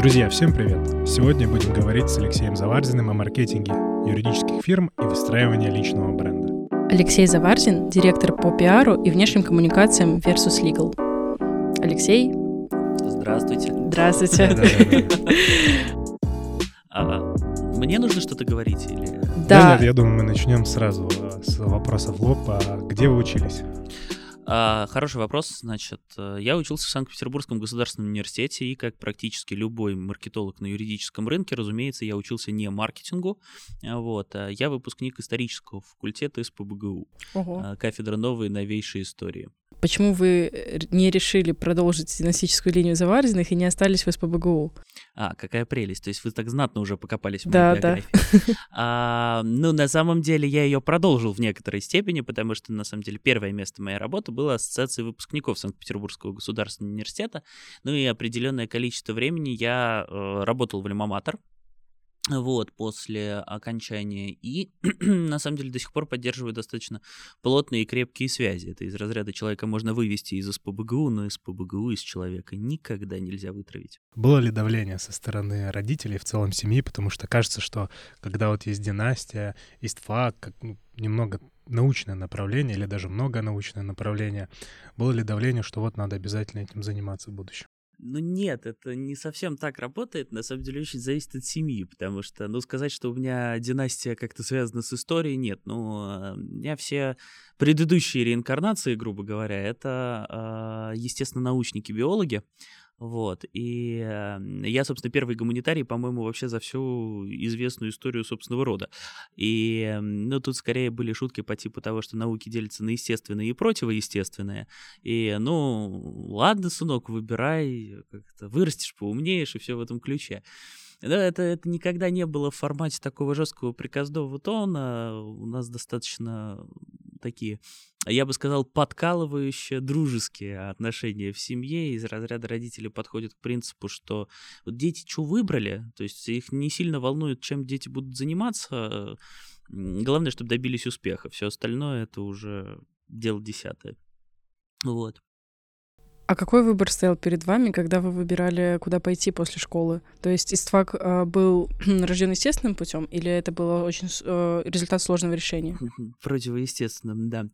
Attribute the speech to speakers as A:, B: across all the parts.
A: Друзья, всем привет! Сегодня будем говорить с Алексеем Заварзиным о маркетинге юридических фирм и выстраивании личного бренда.
B: Алексей Заварзин, директор по пиару и внешним коммуникациям Versus Legal. Алексей.
C: Здравствуйте.
B: Здравствуйте.
C: А, мне нужно что-то говорить или...
A: Да. Нет, я думаю, мы начнем сразу с вопроса в лоб. А где вы учились?
C: А, хороший вопрос. Значит, э, я учился в Санкт-Петербургском государственном университете, и как практически любой маркетолог на юридическом рынке, разумеется, я учился не маркетингу. А, вот, а я выпускник исторического факультета из ПБГУ. Ого. Кафедра новой и новейшей истории.
B: Почему вы э, не решили продолжить династическую линию Заварзиных и не остались в СПБГУ?
C: А, какая прелесть. То есть вы так знатно уже покопались в моей
B: да,
C: биографии. Да. А, ну, на самом деле я ее продолжил в некоторой степени, потому что, на самом деле, первое место моей работы было Ассоциацией выпускников Санкт-Петербургского государственного университета. Ну и определенное количество времени я э, работал в Лимаматор, вот, после окончания. И, на самом деле, до сих пор поддерживаю достаточно плотные и крепкие связи. Это из разряда человека можно вывести из СПБГУ, но из СПБГУ из человека никогда нельзя вытравить.
A: Было ли давление со стороны родителей, в целом семьи? Потому что кажется, что когда вот есть династия, есть фак, как, ну, немного научное направление или даже много научное направление, было ли давление, что вот надо обязательно этим заниматься в будущем?
C: Ну нет, это не совсем так работает. На самом деле очень зависит от семьи, потому что, ну, сказать, что у меня династия как-то связана с историей, нет. Ну, у меня все предыдущие реинкарнации, грубо говоря, это, а, естественно, научники-биологи. Вот, и э, я, собственно, первый гуманитарий, по-моему, вообще за всю известную историю собственного рода. И, ну, тут скорее были шутки по типу того, что науки делятся на естественные и противоестественные. И, ну, ладно, сынок, выбирай, как-то вырастешь, поумнеешь, и все в этом ключе. Да, это, это никогда не было в формате такого жесткого приказного тона. У нас достаточно такие, я бы сказал, подкалывающие дружеские отношения в семье. Из разряда родители подходят к принципу, что вот дети что выбрали, то есть их не сильно волнует, чем дети будут заниматься. Главное, чтобы добились успеха. Все остальное это уже дело десятое. Вот.
B: А какой выбор стоял перед вами, когда вы выбирали, куда пойти после школы? То есть ИСТФАК э, был рожден естественным путем, или это был очень э, результат сложного решения?
C: Противоестественным, да.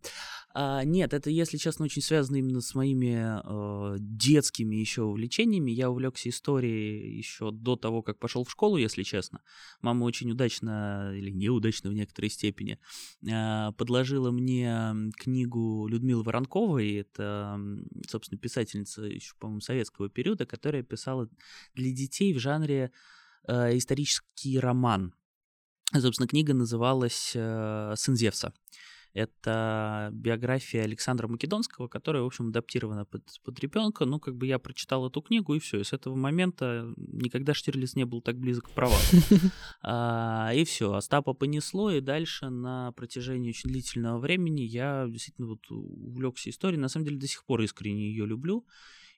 C: А, нет, это, если честно, очень связано именно с моими э, детскими еще увлечениями. Я увлекся историей еще до того, как пошел в школу, если честно. Мама очень удачно или неудачно в некоторой степени э, подложила мне книгу Людмилы Воронковой. Это, собственно, писательница еще, по-моему, советского периода, которая писала для детей в жанре э, исторический роман. Собственно, книга называлась э, «Сын Зевса». Это биография Александра Македонского, которая, в общем, адаптирована под, под ребенка. Ну, как бы я прочитал эту книгу, и все. И с этого момента никогда Штирлиц не был так близок к провалу. А, и все. Остапа понесло, и дальше на протяжении очень длительного времени я действительно вот увлекся историей. На самом деле до сих пор искренне ее люблю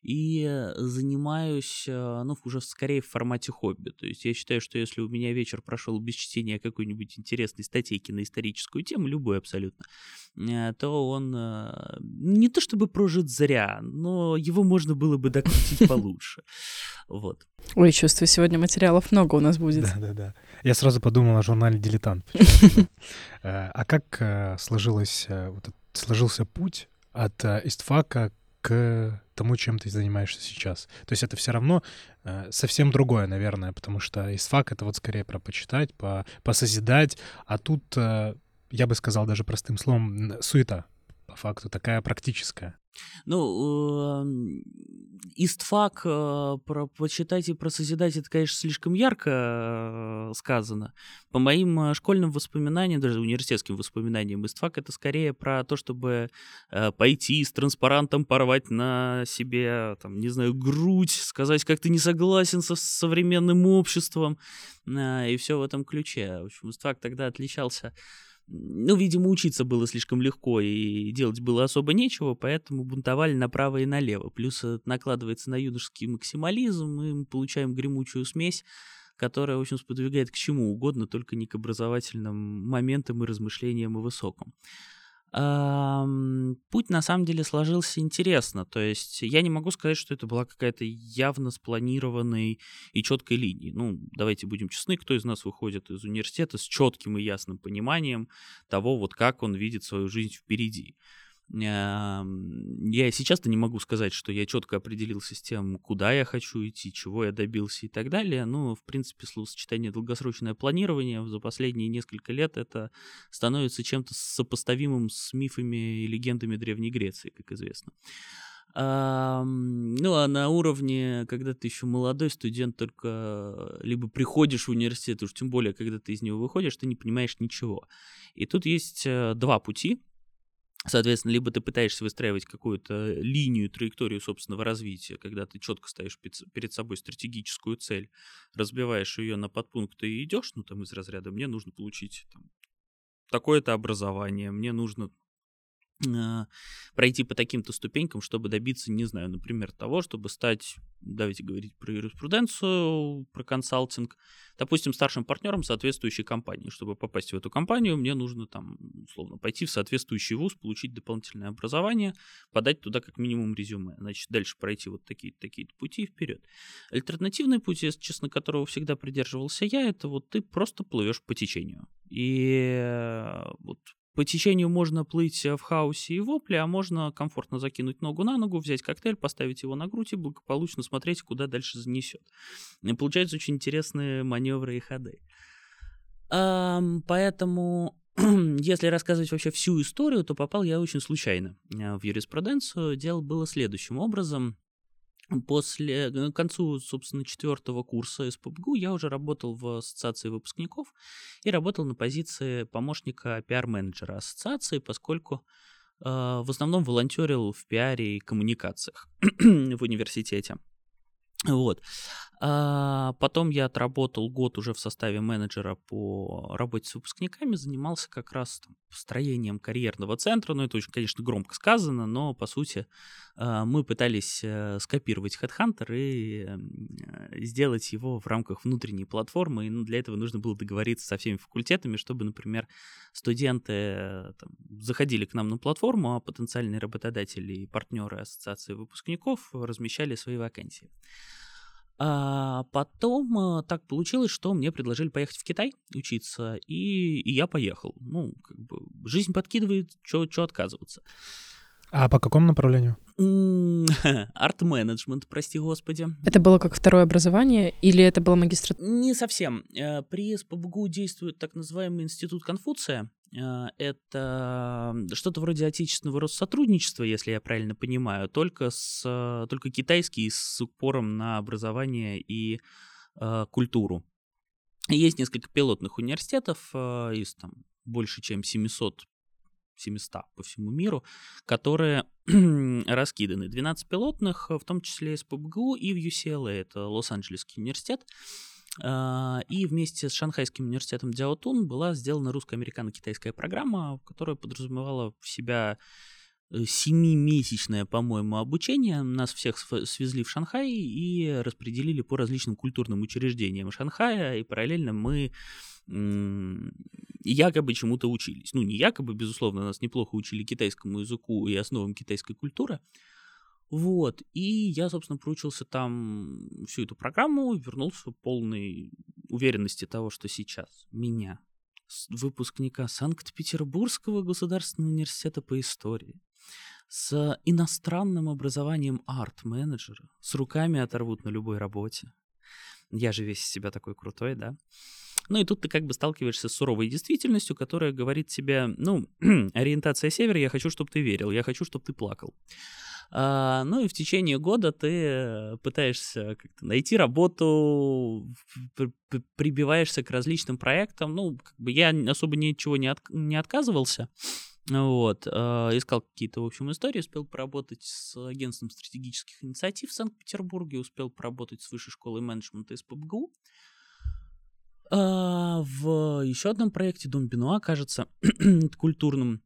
C: и занимаюсь, э, ну, уже скорее в формате хобби. То есть я считаю, что если у меня вечер прошел без чтения какой-нибудь интересной статейки на историческую тему, любой абсолютно, э, то он э, не то чтобы прожит зря, но его можно было бы докрутить получше. Вот.
B: Ой, чувствую, сегодня материалов много у нас будет.
A: Да-да-да. Я сразу подумал о журнале «Дилетант». А как сложилось, сложился путь от истфака к тому, чем ты занимаешься сейчас. То есть это все равно э, совсем другое, наверное, потому что ИСФАК — это вот скорее про почитать, по, посозидать, а тут, э, я бы сказал даже простым словом, суета, по факту, такая практическая.
C: Ну, эм, истфак э, про почитать и про созидать, это, конечно, слишком ярко э, сказано. По моим э, школьным воспоминаниям, даже университетским воспоминаниям, истфак это скорее про то, чтобы пойти с транспарантом, порвать на себе, там, не знаю, грудь, сказать, как ты не согласен со современным обществом, и все в этом ключе. В общем, истфак тогда отличался ну, видимо, учиться было слишком легко и делать было особо нечего, поэтому бунтовали направо и налево. Плюс накладывается на юношеский максимализм, и мы получаем гремучую смесь, которая, в общем, сподвигает к чему угодно, только не к образовательным моментам и размышлениям о высоком. Путь на самом деле сложился интересно. То есть я не могу сказать, что это была какая-то явно спланированной и четкой линией. Ну, давайте будем честны, кто из нас выходит из университета с четким и ясным пониманием того, вот как он видит свою жизнь впереди. Я сейчас-то не могу сказать, что я четко определился с тем, куда я хочу идти, чего я добился и так далее. Но, в принципе, словосочетание долгосрочное планирование за последние несколько лет это становится чем-то сопоставимым с мифами и легендами Древней Греции, как известно. А, ну, а на уровне, когда ты еще молодой студент, только либо приходишь в университет, уж тем более, когда ты из него выходишь, ты не понимаешь ничего. И тут есть э, два пути Соответственно, либо ты пытаешься выстраивать какую-то линию, траекторию собственного развития, когда ты четко ставишь перед собой стратегическую цель, разбиваешь ее на подпункты и идешь, ну там из разряда мне нужно получить там, такое-то образование, мне нужно пройти по таким-то ступенькам, чтобы добиться, не знаю, например, того, чтобы стать, давайте говорить про юриспруденцию, про консалтинг, допустим, старшим партнером соответствующей компании. Чтобы попасть в эту компанию, мне нужно там, условно, пойти в соответствующий вуз, получить дополнительное образование, подать туда как минимум резюме. Значит, дальше пройти вот такие-то такие пути вперед. Альтернативный путь, если честно, которого всегда придерживался я, это вот ты просто плывешь по течению. И э, вот по течению можно плыть э, в хаосе и вопле, а можно комфортно закинуть ногу на ногу, взять коктейль, поставить его на грудь и благополучно смотреть, куда дальше занесет. И получаются очень интересные маневры и ходы. Поэтому, если рассказывать вообще всю историю, то попал я очень случайно э, в юриспруденцию. Дело было следующим образом. После, э, к концу, собственно, четвертого курса СПБГУ я уже работал в ассоциации выпускников и работал на позиции помощника пиар-менеджера ассоциации, поскольку э, в основном волонтерил в пиаре и коммуникациях в университете. Вот. А потом я отработал год уже в составе менеджера по работе с выпускниками, занимался как раз там, строением карьерного центра. Ну, это очень, конечно, громко сказано, но, по сути, а, мы пытались э, скопировать Headhunter и э, сделать его в рамках внутренней платформы. И ну, для этого нужно было договориться со всеми факультетами, чтобы, например, студенты там, заходили к нам на платформу, а потенциальные работодатели и партнеры ассоциации выпускников размещали свои вакансии. А потом а, так получилось, что мне предложили поехать в Китай учиться, и, и я поехал. Ну, как бы жизнь подкидывает, что отказываться.
A: А по какому направлению?
C: Арт-менеджмент, прости господи.
B: Это было как второе образование или это было магистратура?
C: Не совсем. Э, при СПБГУ действует так называемый институт Конфуция. Э, это что-то вроде отечественного Россотрудничества, если я правильно понимаю, только, с, только китайский с упором на образование и э, культуру. Есть несколько пилотных университетов э, из там больше чем 700 700 по всему миру, которые раскиданы. 12 пилотных, в том числе из ПБГУ и в UCLA, это Лос-Анджелесский университет. А, и вместе с Шанхайским университетом Дяотун была сделана русско-американо-китайская программа, которая подразумевала в себя э, семимесячное, по-моему, обучение. Нас всех свезли в Шанхай и распределили по различным культурным учреждениям Шанхая, и параллельно мы якобы чему-то учились. Ну, не якобы, безусловно, нас неплохо учили китайскому языку и основам китайской культуры. Вот, и я, собственно, проучился там всю эту программу, вернулся полной уверенности того, что сейчас меня, выпускника Санкт-Петербургского государственного университета по истории, с иностранным образованием арт-менеджера, с руками оторвут на любой работе. Я же весь из себя такой крутой, да? Ну и тут ты как бы сталкиваешься с суровой действительностью, которая говорит тебе, ну, ориентация севера, я хочу, чтобы ты верил, я хочу, чтобы ты плакал. А, ну и в течение года ты пытаешься как-то найти работу, прибиваешься к различным проектам. Ну, как бы я особо ничего не, от, не отказывался. Вот, э, искал какие-то, в общем, истории, успел поработать с агентством стратегических инициатив в Санкт-Петербурге, успел поработать с высшей школой менеджмента из ПБГУ. А, в еще одном проекте Дом Бенуа, кажется, культурным.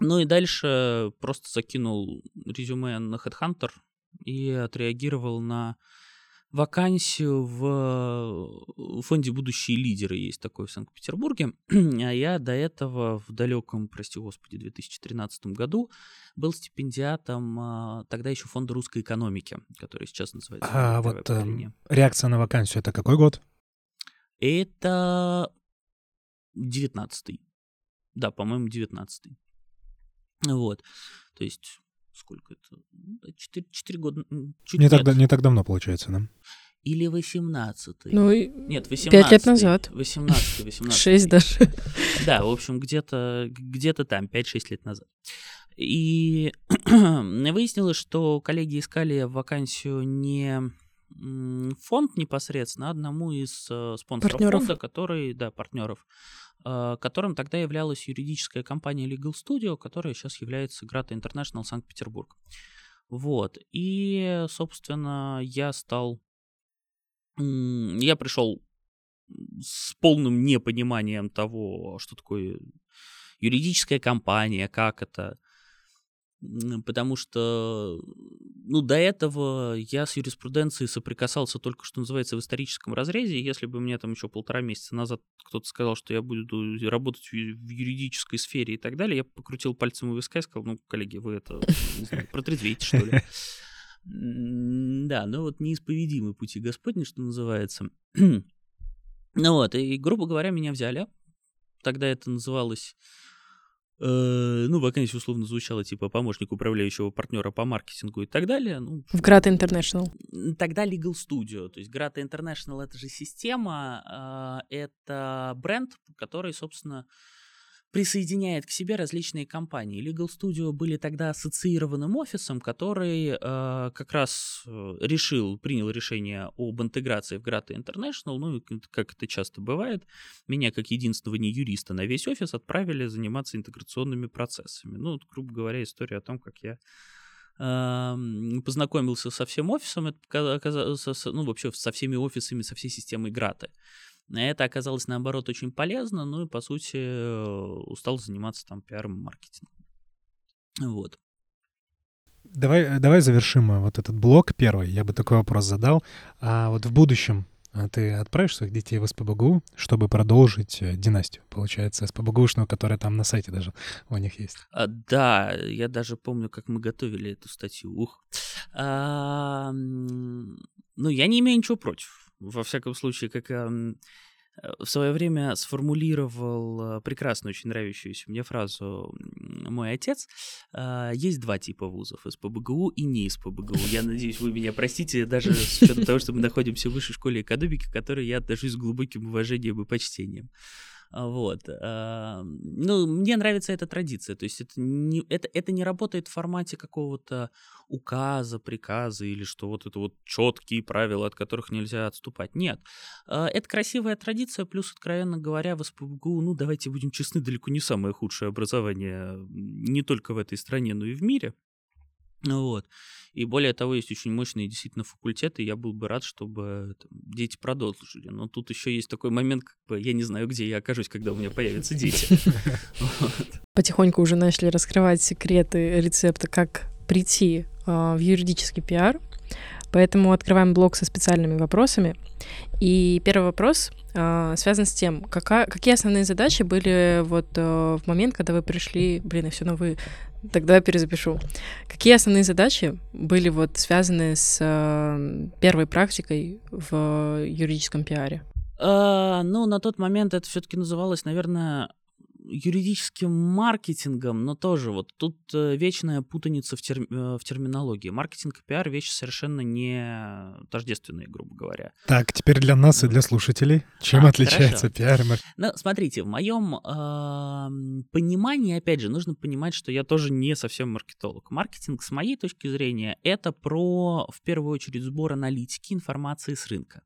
C: Ну и дальше просто закинул резюме на Headhunter и отреагировал на вакансию в фонде «Будущие лидеры» есть такой в Санкт-Петербурге, а я до этого в далеком, прости господи, 2013 году был стипендиатом а, тогда еще фонда русской экономики, который сейчас называется.
A: А вот э, реакция на вакансию — это какой год?
C: Это 19-й. Да, по-моему, 19-й. Вот. То есть сколько это? 4, 4 года.
A: Чуть не, так, не так давно, получается, да?
C: Или 18
B: Ну,
C: Нет, 18
B: 5 лет назад.
C: 18 18
B: 6 даже.
C: Да, в общем, где-то где там, 5-6 лет назад. И выяснилось, что коллеги искали вакансию не фонд непосредственно, а одному из э, спонсоров партнеров. фонда, который, да, партнеров, которым тогда являлась юридическая компания Legal Studio, которая сейчас является Grata International Санкт-Петербург. Вот. И, собственно, я стал... Я пришел с полным непониманием того, что такое юридическая компания, как это, потому что, ну, до этого я с юриспруденцией соприкасался только, что называется, в историческом разрезе. Если бы мне там еще полтора месяца назад кто-то сказал, что я буду работать в юридической сфере и так далее, я покрутил пальцем у виска и сказал, ну, коллеги, вы это, знаю, что ли. Да, ну вот неисповедимы пути Господни, что называется. Ну вот, и, грубо говоря, меня взяли. Тогда это называлось ну, вакансия условно звучала типа помощник управляющего партнера по маркетингу и так далее. Ну,
B: в Grata International.
C: Тогда Legal Studio. То есть Grata International это же система, а, это бренд, который, собственно, присоединяет к себе различные компании. Legal Studio были тогда ассоциированным офисом, который э, как раз э, решил, принял решение об интеграции в Grata International. Ну, как это часто бывает, меня как единственного не юриста на весь офис отправили заниматься интеграционными процессами. Ну, грубо говоря, история о том, как я познакомился со всем офисом, ну, вообще со всеми офисами, со всей системой Граты. Это оказалось, наоборот, очень полезно, ну и, по сути, э, стал заниматься там пиаром и маркетингом. Вот.
A: Давай, э, давай завершим э, вот этот блок первый. Я бы такой вопрос задал. А вот в будущем ты отправишь своих детей в СПБГУ, чтобы продолжить династию, получается, СПБГУшную, которая там на сайте даже у них есть.
C: А, да, я даже помню, как мы готовили эту статью. Ух. А, ну, я не имею ничего против во всяком случае, как э, в свое время сформулировал э, прекрасно очень нравящуюся мне фразу мой отец. Э, есть два типа вузов, из ПБГУ и не из ПБГУ. Я надеюсь, вы меня простите, даже с учетом того, что мы находимся в высшей школе экономики, к которой я отношусь с глубоким уважением и почтением. А, вот. А, ну, мне нравится эта традиция. То есть это не, это, это не работает в формате какого-то указа, приказа или что вот это вот четкие правила, от которых нельзя отступать. Нет. А, это красивая традиция, плюс, откровенно говоря, в СПБГУ, ну, давайте будем честны, далеко не самое худшее образование не только в этой стране, но и в мире. Вот. И более того, есть очень мощные действительно факультеты, я был бы рад, чтобы там, дети продолжили. Но тут еще есть такой момент, как бы я не знаю, где я окажусь, когда у меня появятся дети.
B: Потихоньку уже начали раскрывать секреты рецепта, как прийти а, в юридический пиар. Поэтому открываем блок со специальными вопросами. И первый вопрос э, связан с тем, какая, какие основные задачи были вот э, в момент, когда вы пришли, блин, я все на вы, тогда я перезапишу. Какие основные задачи были вот связаны с э, первой практикой в юридическом пиаре?
C: Uh, ну, на тот момент это все-таки называлось, наверное, юридическим маркетингом, но тоже вот тут э, вечная путаница в, терм, э, в терминологии. Маркетинг и пиар — вещи совершенно не тождественные, грубо говоря.
A: Так, теперь для нас и для слушателей. Чем а, отличается хорошо. пиар и маркетинг?
C: Ну, смотрите, в моем э, понимании, опять же, нужно понимать, что я тоже не совсем маркетолог. Маркетинг, с моей точки зрения, это про, в первую очередь, сбор аналитики информации с рынка.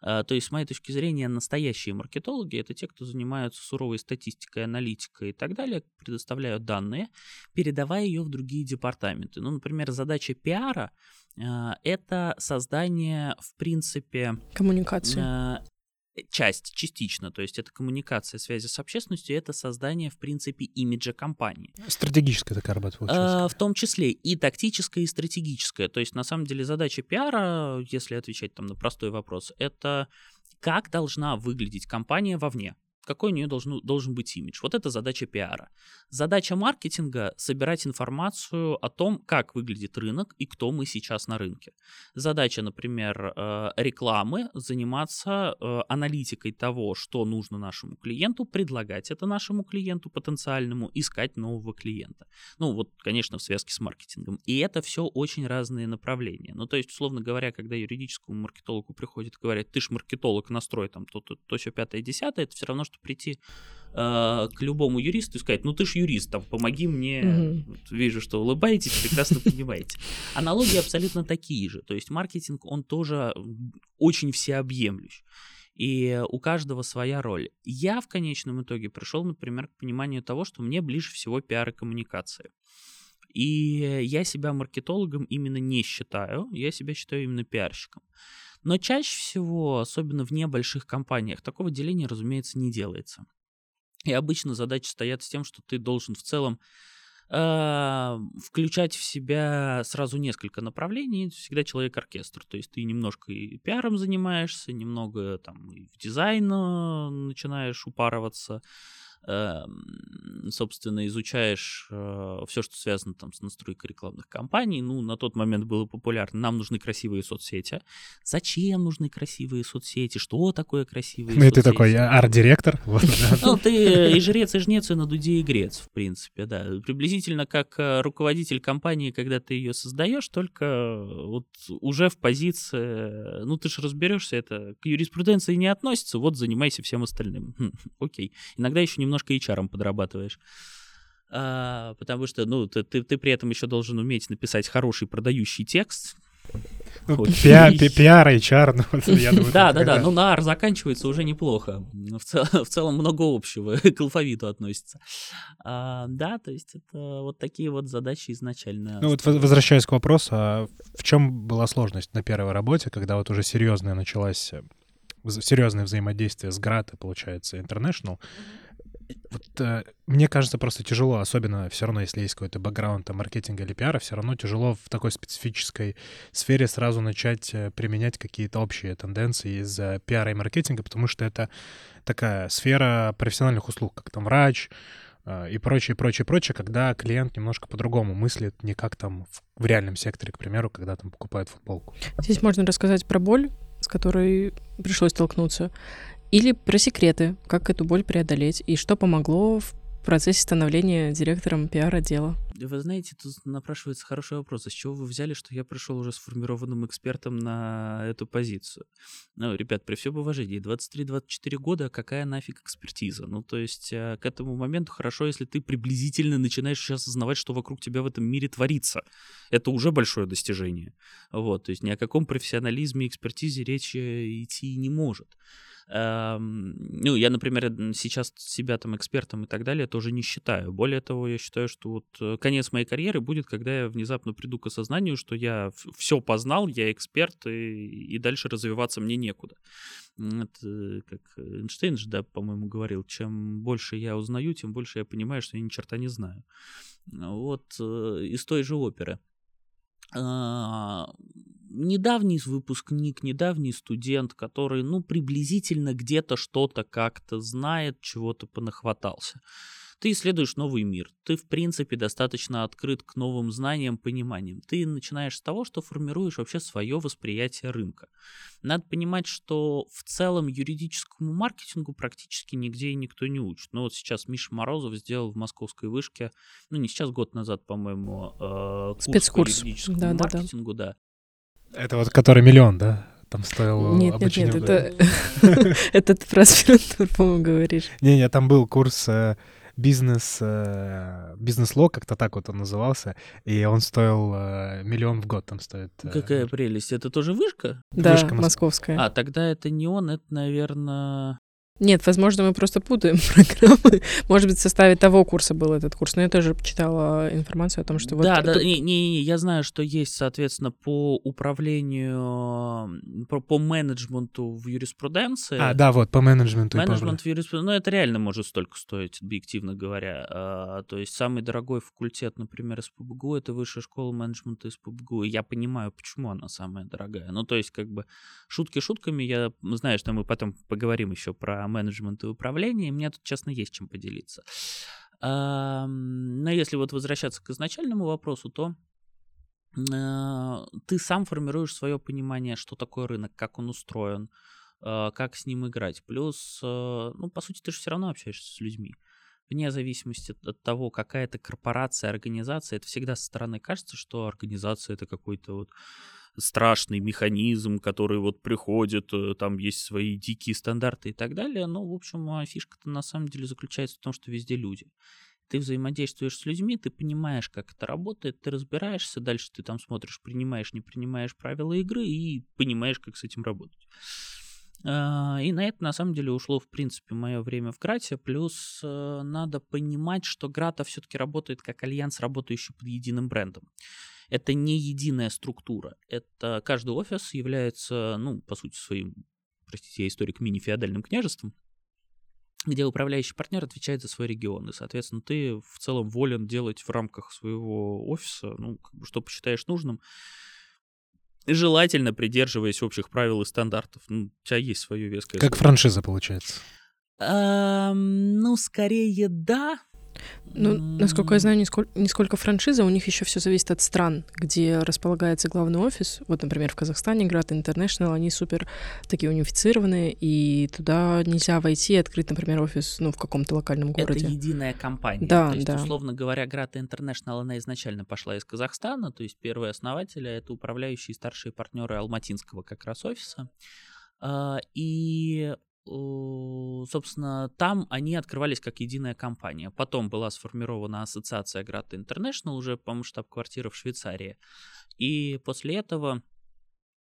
C: А, то есть, с моей точки зрения, настоящие маркетологи — это те, кто занимаются суровой статистикой, аналитикой и так далее, предоставляют данные, передавая ее в другие департаменты. Ну, например, задача пиара а, — это создание, в принципе...
B: Коммуникации. А,
C: часть, частично, то есть это коммуникация, связи с общественностью, это создание, в принципе, имиджа компании.
A: Стратегическая такая работа получилась.
C: А, в том числе и тактическая, и стратегическая. То есть, на самом деле, задача пиара, если отвечать там на простой вопрос, это как должна выглядеть компания вовне какой у нее должен, должен быть имидж. Вот это задача пиара. Задача маркетинга — собирать информацию о том, как выглядит рынок и кто мы сейчас на рынке. Задача, например, э, рекламы — заниматься э, аналитикой того, что нужно нашему клиенту, предлагать это нашему клиенту потенциальному, искать нового клиента. Ну вот, конечно, в связке с маркетингом. И это все очень разные направления. Ну то есть, условно говоря, когда юридическому маркетологу приходит и говорят, ты ж маркетолог, настрой там то-то, то все пятое, десятое, это все равно, что прийти э, к любому юристу и сказать, ну ты ж юрист, там, помоги мне, вот, вижу, что улыбаетесь, прекрасно понимаете. Аналогии абсолютно такие же, то есть маркетинг, он тоже очень всеобъемлющ. И у каждого своя роль. Я в конечном итоге пришел, например, к пониманию того, что мне ближе всего пиар и коммуникация. И я себя маркетологом именно не считаю, я себя считаю именно пиарщиком. Но чаще всего, особенно в небольших компаниях, такого деления, разумеется, не делается. И обычно задачи стоят с тем, что ты должен в целом э, включать в себя сразу несколько направлений. Всегда человек-оркестр. То есть ты немножко и пиаром занимаешься, немного там и в дизайн начинаешь упарываться, собственно, изучаешь э, все, что связано там с настройкой рекламных кампаний. Ну, на тот момент было популярно. Нам нужны красивые соцсети. Зачем нужны красивые соцсети? Что такое красивые
A: ну,
C: соцсети?
A: Ну, ты такой арт-директор.
C: Ну, ты и жрец, и жнец, и на дуде и грец, в принципе, да. Приблизительно как э, руководитель компании, когда ты ее создаешь, только вот уже в позиции, ну, ты же разберешься, это к юриспруденции не относится, вот занимайся всем остальным. Хм, окей. Иногда еще не немножко HR подрабатываешь. А, потому что, ну, ты, ты, ты при этом еще должен уметь написать хороший продающий текст.
A: Ну, пиар, пиар, HR, ну, я думаю,
C: Да, да, да, ну на R заканчивается уже неплохо. В, цел, в целом много общего к алфавиту относится. А, да, то есть это вот такие вот задачи изначально.
A: Ну вот возвращаясь к вопросу, а в чем была сложность на первой работе, когда вот уже серьезная началась серьезное взаимодействие с Грата, получается, International. Вот, э, мне кажется, просто тяжело, особенно все равно, если есть какой-то бэкграунд там, маркетинга или пиара, все равно тяжело в такой специфической сфере сразу начать э, применять какие-то общие тенденции из э, пиара и маркетинга, потому что это такая сфера профессиональных услуг, как там врач, э, и прочее, прочее, прочее, когда клиент немножко по-другому мыслит, не как там в, в реальном секторе, к примеру, когда там покупает футболку.
B: Здесь можно рассказать про боль, с которой пришлось столкнуться, или про секреты, как эту боль преодолеть, и что помогло в процессе становления директором пиар-отдела?
C: Вы знаете, тут напрашивается хороший вопрос. А с чего вы взяли, что я пришел уже сформированным экспертом на эту позицию? Ну, ребят, при всем уважении, 23-24 года, какая нафиг экспертиза? Ну, то есть э, к этому моменту хорошо, если ты приблизительно начинаешь сейчас осознавать, что вокруг тебя в этом мире творится. Это уже большое достижение. Вот, то есть ни о каком профессионализме, экспертизе речи идти не может. Ну, я, например, сейчас себя там экспертом и так далее тоже не считаю. Более того, я считаю, что вот э, конец моей карьеры будет, когда я внезапно приду к осознанию, что я все познал, я эксперт, и, и дальше развиваться мне некуда. Это как Эйнштейн же, да, по-моему, говорил, чем больше я узнаю, тем больше я понимаю, что я ни черта не знаю. Вот э, из той же оперы. Недавний выпускник, недавний студент, который, ну, приблизительно где-то что-то как-то знает, чего-то понахватался. Ты исследуешь новый мир. Ты, в принципе, достаточно открыт к новым знаниям, пониманиям. Ты начинаешь с того, что формируешь вообще свое восприятие рынка. Надо понимать, что в целом юридическому маркетингу практически нигде и никто не учит. Ну вот сейчас Миша Морозов сделал в московской вышке, ну не сейчас, год назад, по-моему, э, курс
B: Спецкурс.
C: по юридическому да, маркетингу, да.
A: да. Это вот который миллион, да? Там стоил
B: Нет, нет, нет, это, это ты про аспирантуру, по-моему, говоришь.
A: Не-не, там был курс э, бизнес, э, бизнес-лог, как-то так вот он назывался, и он стоил э, миллион в год, там стоит.
C: Какая прелесть, это тоже вышка?
B: Да, вышка московская.
C: А, тогда это не он, это, наверное...
B: Нет, возможно, мы просто путаем программы. Может быть, в составе того курса был этот курс, но я тоже читала информацию о том, что
C: вот... Да, да, не, не, я знаю, что есть, соответственно, по управлению, по, по менеджменту в юриспруденции.
A: А, да, вот, по менеджменту.
C: Менеджмент в юриспруденции, ну, это реально может столько стоить, объективно говоря. А, то есть самый дорогой факультет, например, из ПБГУ, это высшая школа менеджмента из ПБГУ. И я понимаю, почему она самая дорогая. Ну, то есть, как бы, шутки шутками, я знаю, что мы потом поговорим еще про менеджмент и управление, и мне тут, честно, есть чем поделиться. Но если вот возвращаться к изначальному вопросу, то а, ты сам формируешь свое понимание, что такое рынок, как он устроен, а, как с ним играть. Плюс, а, ну, по сути, ты же все равно общаешься с людьми. Вне зависимости от того, какая это корпорация, организация, это всегда со стороны кажется, что организация это какой-то вот страшный механизм, который вот приходит, э, там есть свои дикие стандарты и так далее. Но, в общем, а фишка-то на самом деле заключается в том, что везде люди. Ты взаимодействуешь с людьми, ты понимаешь, как это работает, ты разбираешься, дальше ты там смотришь, принимаешь, не принимаешь правила игры и понимаешь, как с этим работать. А, и на это, на самом деле, ушло, в принципе, мое время в Грате. Плюс э, надо понимать, что Грата все-таки работает как альянс, работающий под единым брендом это не единая структура. Это каждый офис является, ну, по сути, своим, простите, я историк, мини-феодальным княжеством, где управляющий партнер отвечает за свой регион. И, соответственно, ты в целом волен делать в рамках своего офиса, ну, что посчитаешь нужным, желательно придерживаясь общих правил и стандартов. Ну, у тебя есть свое веское.
A: Как франшиза, получается.
C: Ну, скорее да,
B: ну, насколько я знаю, не сколько, не сколько франшиза, у них еще все зависит от стран, где располагается главный офис. Вот, например, в Казахстане Град International, они супер такие унифицированные, и туда нельзя войти и открыть, например, офис ну, в каком-то локальном городе.
C: Это единая компания.
B: Да,
C: то есть,
B: да.
C: условно говоря, Град International, она изначально пошла из Казахстана, то есть первые основатели — это управляющие старшие партнеры Алматинского как раз офиса. А, и собственно, там они открывались как единая компания. Потом была сформирована ассоциация Град International, уже, по-моему, штаб-квартира в Швейцарии. И после этого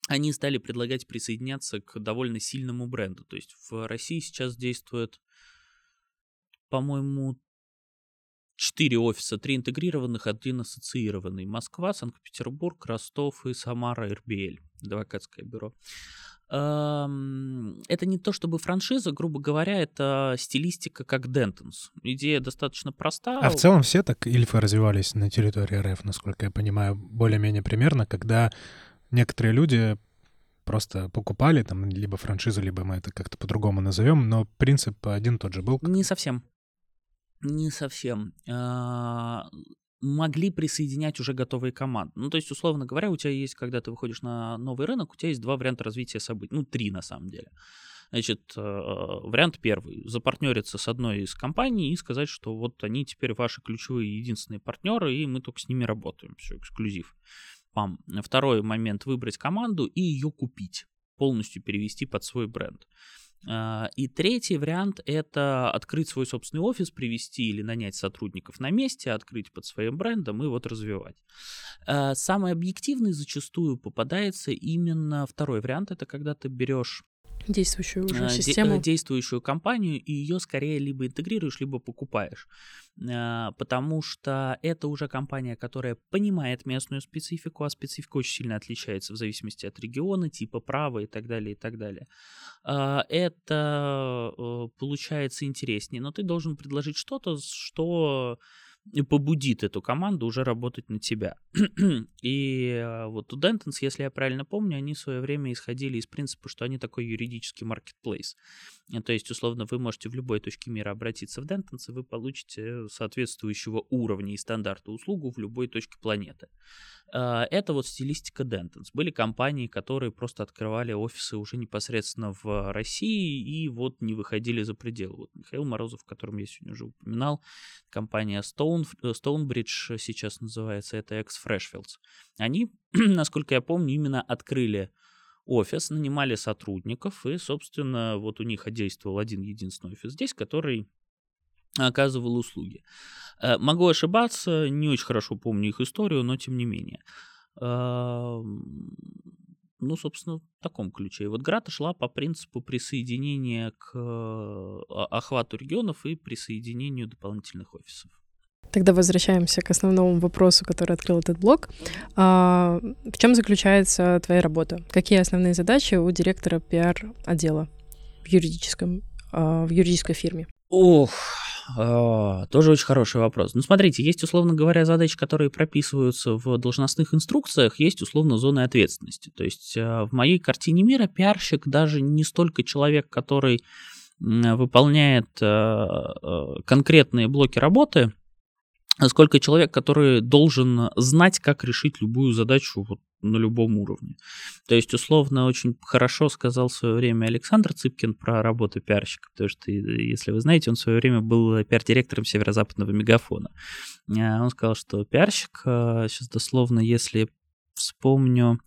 C: они стали предлагать присоединяться к довольно сильному бренду. То есть в России сейчас действует, по-моему, четыре офиса, три интегрированных, один ассоциированный. Москва, Санкт-Петербург, Ростов и Самара, РБЛ, адвокатское бюро это не то чтобы франшиза, грубо говоря, это стилистика как Дентонс. Идея достаточно проста.
A: А в целом все так ильфы развивались на территории РФ, насколько я понимаю, более-менее примерно, когда некоторые люди просто покупали там либо франшизу, либо мы это как-то по-другому назовем, но принцип один тот же был.
C: Не совсем. Не совсем. Могли присоединять уже готовые команды. Ну, то есть, условно говоря, у тебя есть, когда ты выходишь на новый рынок, у тебя есть два варианта развития событий. Ну, три на самом деле. Значит, э, вариант первый. Запартнериться с одной из компаний и сказать, что вот они теперь ваши ключевые единственные партнеры, и мы только с ними работаем. Все, эксклюзив. Пам. Второй момент. Выбрать команду и ее купить. Полностью перевести под свой бренд. А, и третий вариант — это открыть свой собственный офис, привести или нанять сотрудников на месте, открыть под своим брендом и вот развивать. А, самый объективный зачастую попадается именно второй вариант. Это когда ты берешь
B: Действующую уже а, систему. Де-
C: действующую компанию, и ее скорее либо интегрируешь, либо покупаешь. А, потому что это уже компания, которая понимает местную специфику, а специфика очень сильно отличается в зависимости от региона, типа права и так далее, и так далее. А, это э, получается интереснее, но ты должен предложить что-то, что побудит эту команду уже работать на тебя. и э, вот у Dentons, если я правильно помню, они в свое время исходили из принципа, что они такой юридический маркетплейс. Э, то есть, условно, вы можете в любой точке мира обратиться в Dentons, и вы получите соответствующего уровня и стандарта услугу в любой точке планеты. Э, это вот стилистика Dentons. Были компании, которые просто открывали офисы уже непосредственно в России и вот не выходили за пределы. Вот Михаил Морозов, о котором я сегодня уже упоминал, компания Stone, э, Stonebridge сейчас называется, это Freshfields. Они, насколько я помню, именно открыли офис, нанимали сотрудников, и, собственно, вот у них действовал один единственный офис здесь, который оказывал услуги. Э, могу ошибаться, не очень хорошо помню их историю, но тем не менее. ну, собственно, в таком ключе. И вот Грата шла по принципу присоединения к э, охвату регионов и присоединению дополнительных офисов.
B: Тогда возвращаемся к основному вопросу, который открыл этот блог. А, в чем заключается твоя работа? Какие основные задачи у директора пиар-отдела в юридическом, а, в юридической фирме?
C: Ох, а, тоже очень хороший вопрос. Ну, смотрите, есть, условно говоря, задачи, которые прописываются в должностных инструкциях, есть, условно, зоны ответственности. То есть а, в моей картине мира пиарщик даже не столько человек, который выполняет а, конкретные блоки работы, сколько человек, который должен знать, как решить любую задачу вот на любом уровне. То есть, условно, очень хорошо сказал в свое время Александр Цыпкин про работу пиарщика, потому что, если вы знаете, он в свое время был пиар-директором северо-западного мегафона. А, он сказал, что пиарщик, сейчас а, дословно, если вспомню,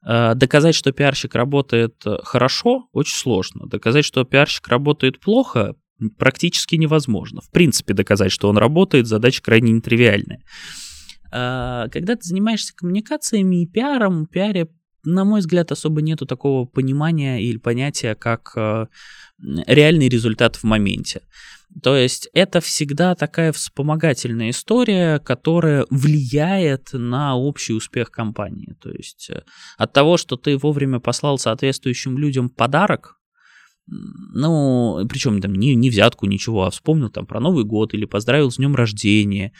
C: Доказать, что пиарщик работает хорошо, очень сложно. Доказать, что пиарщик работает плохо, практически невозможно. В принципе, доказать, что он работает, задача крайне нетривиальная. А, когда ты занимаешься коммуникациями и пиаром, пиаре, на мой взгляд, особо нету такого понимания или понятия, как а, реальный результат в моменте. То есть это всегда такая вспомогательная история, которая влияет на общий успех компании. То есть э, от того, что ты вовремя послал соответствующим людям подарок, ну, причем там не, не взятку, ничего, а вспомнил там про Новый год или поздравил с днем рождения,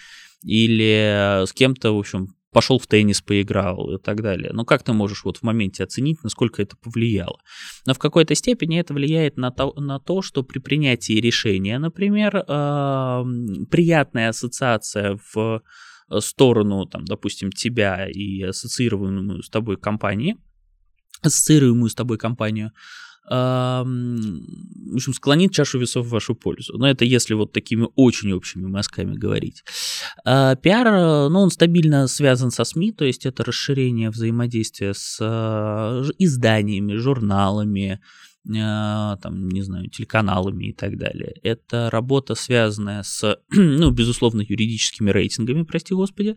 C: или с кем-то, в общем, пошел в теннис, поиграл и так далее. Но как ты можешь вот в моменте оценить, насколько это повлияло? Но в какой-то степени это влияет на то, на то что при принятии решения, например, э, приятная ассоциация в сторону, там, допустим, тебя и ассоциированную с тобой компании, ассоциируемую с тобой компанию, в общем, склонит чашу весов в вашу пользу. Но это если вот такими очень общими мазками говорить. А, пиар, э, ну, он стабильно связан со СМИ, то есть это расширение взаимодействия с э, изданиями, журналами, там, не знаю, телеканалами и так далее. Это работа, связанная с, ну, безусловно, юридическими рейтингами, прости господи.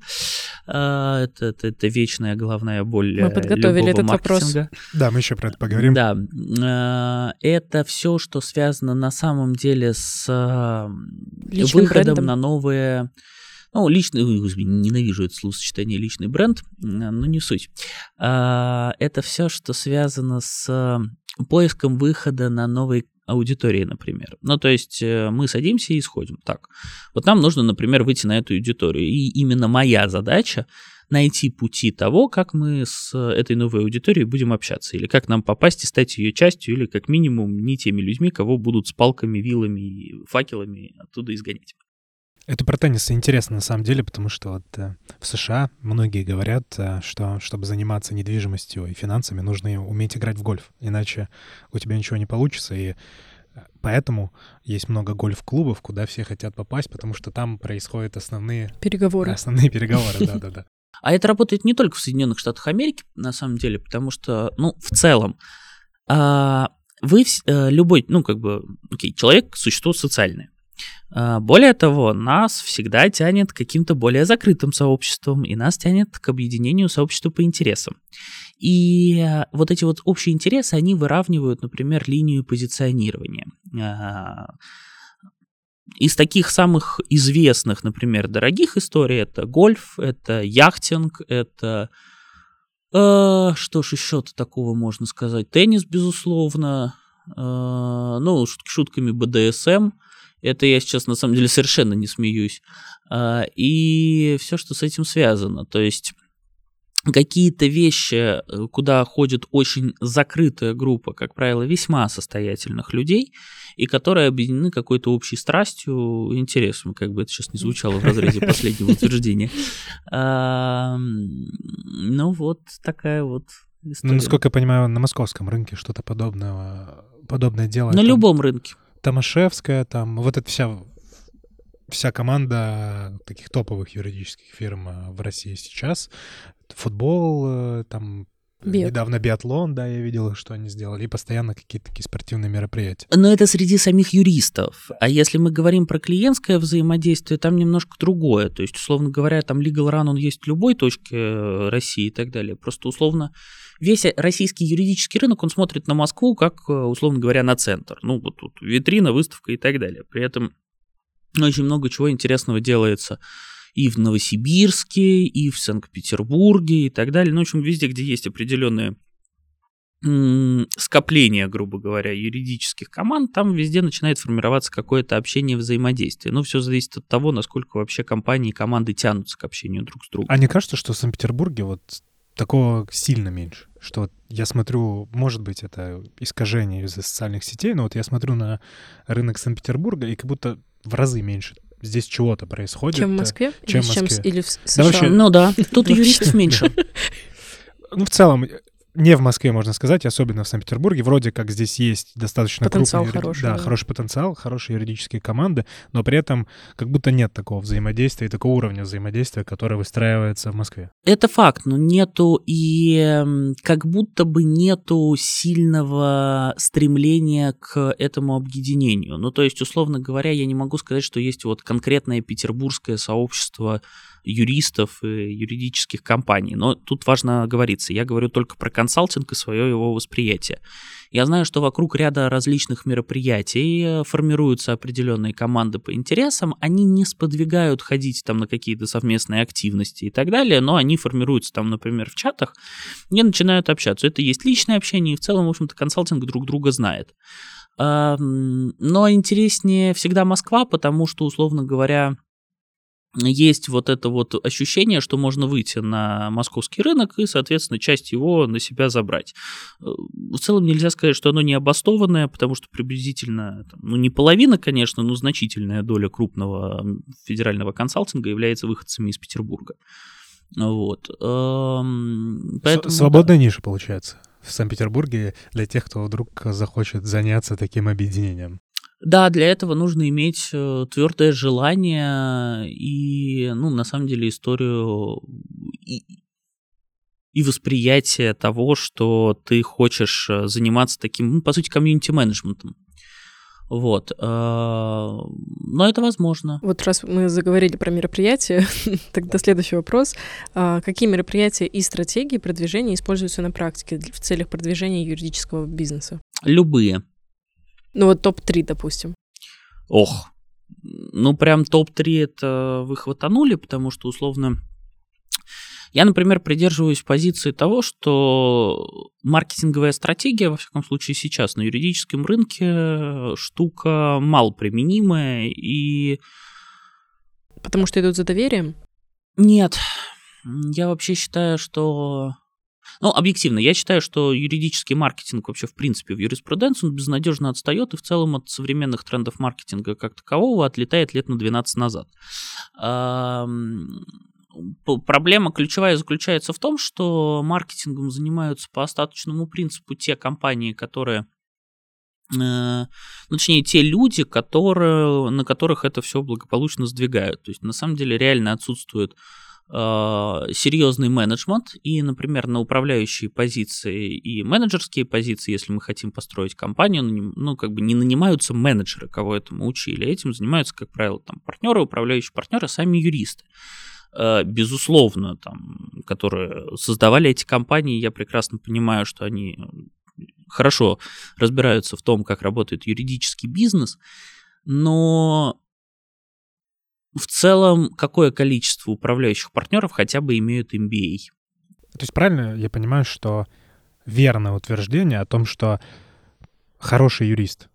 C: А, это, это, это вечная головная боль
B: Мы подготовили этот
C: маркетинга.
B: вопрос.
A: Да, мы еще про это поговорим.
C: Да. А, это все, что связано на самом деле с Личным выходом брендом. на новые ну, личный, ненавижу это словосочетание личный бренд, но не суть. Это все, что связано с поиском выхода на новые аудитории, например. Ну, то есть э, мы садимся и исходим. Так, вот нам нужно, например, выйти на эту аудиторию. И именно моя задача найти пути того, как мы с этой новой аудиторией будем общаться, или как нам попасть и стать ее частью, или как минимум не теми людьми, кого будут с палками, вилами и факелами оттуда изгонять.
A: Это про теннис интересно на самом деле, потому что вот э, в США многие говорят, э, что чтобы заниматься недвижимостью и финансами, нужно уметь играть в гольф, иначе у тебя ничего не получится. И э, поэтому есть много гольф-клубов, куда все хотят попасть, потому что там происходят основные
B: переговоры.
A: Основные переговоры, да-да-да.
C: А это работает не только в Соединенных Штатах Америки, на самом деле, потому что, ну, в целом, а, вы любой, ну, как бы, окей, человек — существо социальное. А, более того, нас всегда тянет к каким-то более закрытым сообществам, и нас тянет к объединению сообщества по интересам. И вот эти вот общие интересы, они выравнивают, например, линию позиционирования. А, из таких самых известных, например, дорогих историй это гольф, это яхтинг, это э, что ж еще-то такого можно сказать? Теннис, безусловно. Э, ну, шутками БДСМ. Это я сейчас на самом деле совершенно не смеюсь. А, и все, что с этим связано. То есть какие-то вещи, э, куда ходит очень закрытая группа, как правило, весьма состоятельных людей, и которые объединены какой-то общей страстью, интересом, как бы это сейчас не звучало в разрезе последнего утверждения. Ну вот такая вот
A: ну, насколько я понимаю, на московском рынке что-то подобное, подобное дело.
C: На любом рынке.
A: Томашевская, там вот эта вся вся команда таких топовых юридических фирм э, в России сейчас. Футбол, э, там Бег. Недавно биатлон, да, я видел, что они сделали, и постоянно какие-то такие спортивные мероприятия.
C: Но это среди самих юристов. А если мы говорим про клиентское взаимодействие, там немножко другое. То есть, условно говоря, там legal run, он есть в любой точке э, России и так далее. Просто, условно, весь российский юридический рынок, он смотрит на Москву как, э, условно говоря, на центр. Ну, вот тут витрина, выставка и так далее. При этом очень много чего интересного делается и в Новосибирске, и в Санкт-Петербурге и так далее. Ну, в общем, везде, где есть определенные скопление, грубо говоря, юридических команд, там везде начинает формироваться какое-то общение, взаимодействие. Ну, все зависит от того, насколько вообще компании и команды тянутся к общению друг с другом.
A: А не кажется, что в Санкт-Петербурге вот такого сильно меньше? Что вот я смотрю, может быть, это искажение из-за социальных сетей, но вот я смотрю на рынок Санкт-Петербурга, и как будто в разы меньше здесь чего-то происходит.
B: Чем в Москве?
A: Чем
B: или,
A: в Москве.
B: Чем, или в США?
C: Да вообще, ну да, тут юристов меньше.
A: Ну, в целом, не в Москве, можно сказать, особенно в Санкт-Петербурге. Вроде как здесь есть достаточно
B: потенциал
A: крупные...
B: хороший,
A: да,
B: да.
A: хороший потенциал, хорошие юридические команды, но при этом как будто нет такого взаимодействия, такого уровня взаимодействия, которое выстраивается в Москве.
C: Это факт, но нету и как будто бы нету сильного стремления к этому объединению. Ну, то есть, условно говоря, я не могу сказать, что есть вот конкретное петербургское сообщество юристов и юридических компаний. Но тут важно говориться. Я говорю только про консалтинг и свое его восприятие. Я знаю, что вокруг ряда различных мероприятий формируются определенные команды по интересам. Они не сподвигают ходить там на какие-то совместные активности и так далее, но они формируются там, например, в чатах и начинают общаться. Это есть личное общение, и в целом, в общем-то, консалтинг друг друга знает. Но интереснее всегда Москва, потому что, условно говоря, есть вот это вот ощущение, что можно выйти на московский рынок и, соответственно, часть его на себя забрать. Э, в целом нельзя сказать, что оно не обоснованное, потому что приблизительно, ну не половина, конечно, но значительная доля крупного федерального консалтинга является выходцами из Петербурга. Вот.
A: Поэтому, Свободная да. ниша, получается, в Санкт-Петербурге для тех, кто вдруг захочет заняться таким объединением.
C: Да, для этого нужно иметь э, твердое желание и, ну, на самом деле, историю и, и восприятие того, что ты хочешь э, заниматься таким, ну, по сути, комьюнити-менеджментом. Вот. Э, но это возможно.
B: Вот раз мы заговорили про мероприятия, тогда следующий вопрос. А какие мероприятия и стратегии продвижения используются на практике в целях продвижения юридического бизнеса?
C: Любые.
B: Ну вот топ-3, допустим.
C: Ох, ну прям топ-3 это вы хватанули, потому что условно... Я, например, придерживаюсь позиции того, что маркетинговая стратегия, во всяком случае сейчас на юридическом рынке, штука малоприменимая и...
B: Потому что идут за доверием?
C: Нет. Я вообще считаю, что ну, объективно, я считаю, что юридический маркетинг вообще в принципе в юриспруденции он безнадежно отстает и в целом от современных трендов маркетинга как такового отлетает лет на 12 назад. Проблема ключевая заключается в том, что маркетингом занимаются по остаточному принципу те компании, которые э, ну, точнее, те люди, которые, на которых это все благополучно сдвигают. То есть, на самом деле, реально отсутствует серьезный менеджмент и, например, на управляющие позиции и менеджерские позиции, если мы хотим построить компанию, ну, как бы не нанимаются менеджеры, кого этому учили. Этим занимаются, как правило, там партнеры, управляющие партнеры, сами юристы. Э, безусловно, там, которые создавали эти компании, я прекрасно понимаю, что они хорошо разбираются в том, как работает юридический бизнес, но в целом, какое количество управляющих партнеров хотя бы имеют MBA?
A: То есть правильно я понимаю, что верное утверждение о том, что хороший юрист,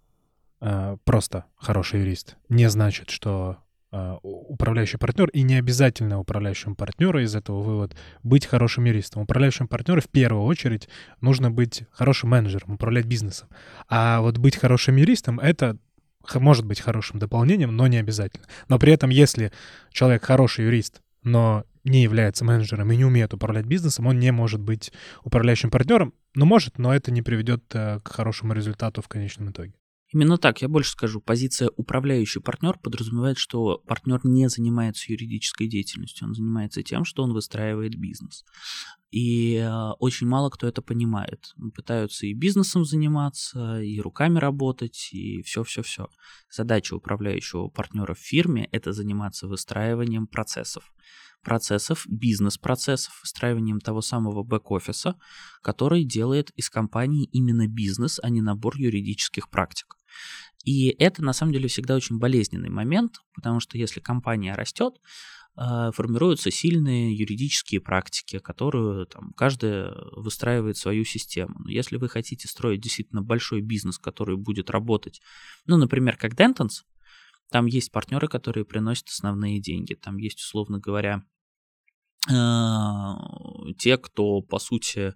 A: э, просто хороший юрист, не значит, что э, управляющий партнер, и не обязательно управляющему партнеру из этого вывод быть хорошим юристом. Управляющему партнеру в первую очередь нужно быть хорошим менеджером, управлять бизнесом. А вот быть хорошим юристом — это может быть хорошим дополнением, но не обязательно. Но при этом, если человек хороший юрист, но не является менеджером и не умеет управлять бизнесом, он не может быть управляющим партнером. Ну, может, но это не приведет э, к хорошему результату в конечном итоге.
C: Именно так, я больше скажу. Позиция управляющий партнер подразумевает, что партнер не занимается юридической деятельностью, он занимается тем, что он выстраивает бизнес. И э, очень мало кто это понимает. Пытаются и бизнесом заниматься, и руками работать, и все-все-все. Задача управляющего партнера в фирме – это заниматься выстраиванием процессов. Процессов, бизнес-процессов, выстраиванием того самого бэк-офиса, который делает из компании именно бизнес, а не набор юридических практик. И это на самом деле всегда очень болезненный момент, потому что если компания растет, а, формируются сильные юридические практики, которые там, каждая выстраивает свою систему. Но если вы хотите строить действительно большой бизнес, который будет работать, ну, например, как Dentons, там есть партнеры, которые приносят основные деньги. Там есть, условно говоря, а, те, кто, по сути,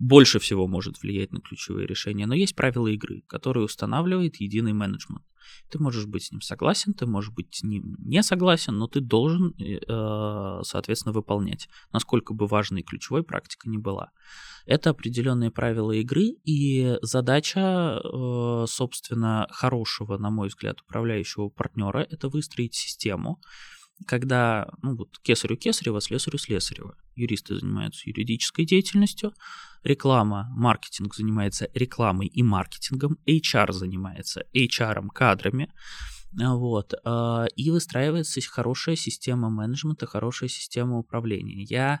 C: больше всего может влиять на ключевые решения. Но есть правила игры, которые устанавливает единый менеджмент. Ты можешь быть с ним согласен, ты можешь быть с ним не согласен, но ты должен, э, соответственно, выполнять, насколько бы важной ключевой практика не была. Это определенные правила игры, и задача, э, собственно, хорошего, на мой взгляд, управляющего партнера – это выстроить систему, когда, ну вот, кесарю кесарева, слесарю слесарева. Юристы занимаются юридической деятельностью, реклама, маркетинг занимается рекламой и маркетингом, HR занимается HR, кадрами, вот, а, и выстраивается хорошая система менеджмента, хорошая система управления. Я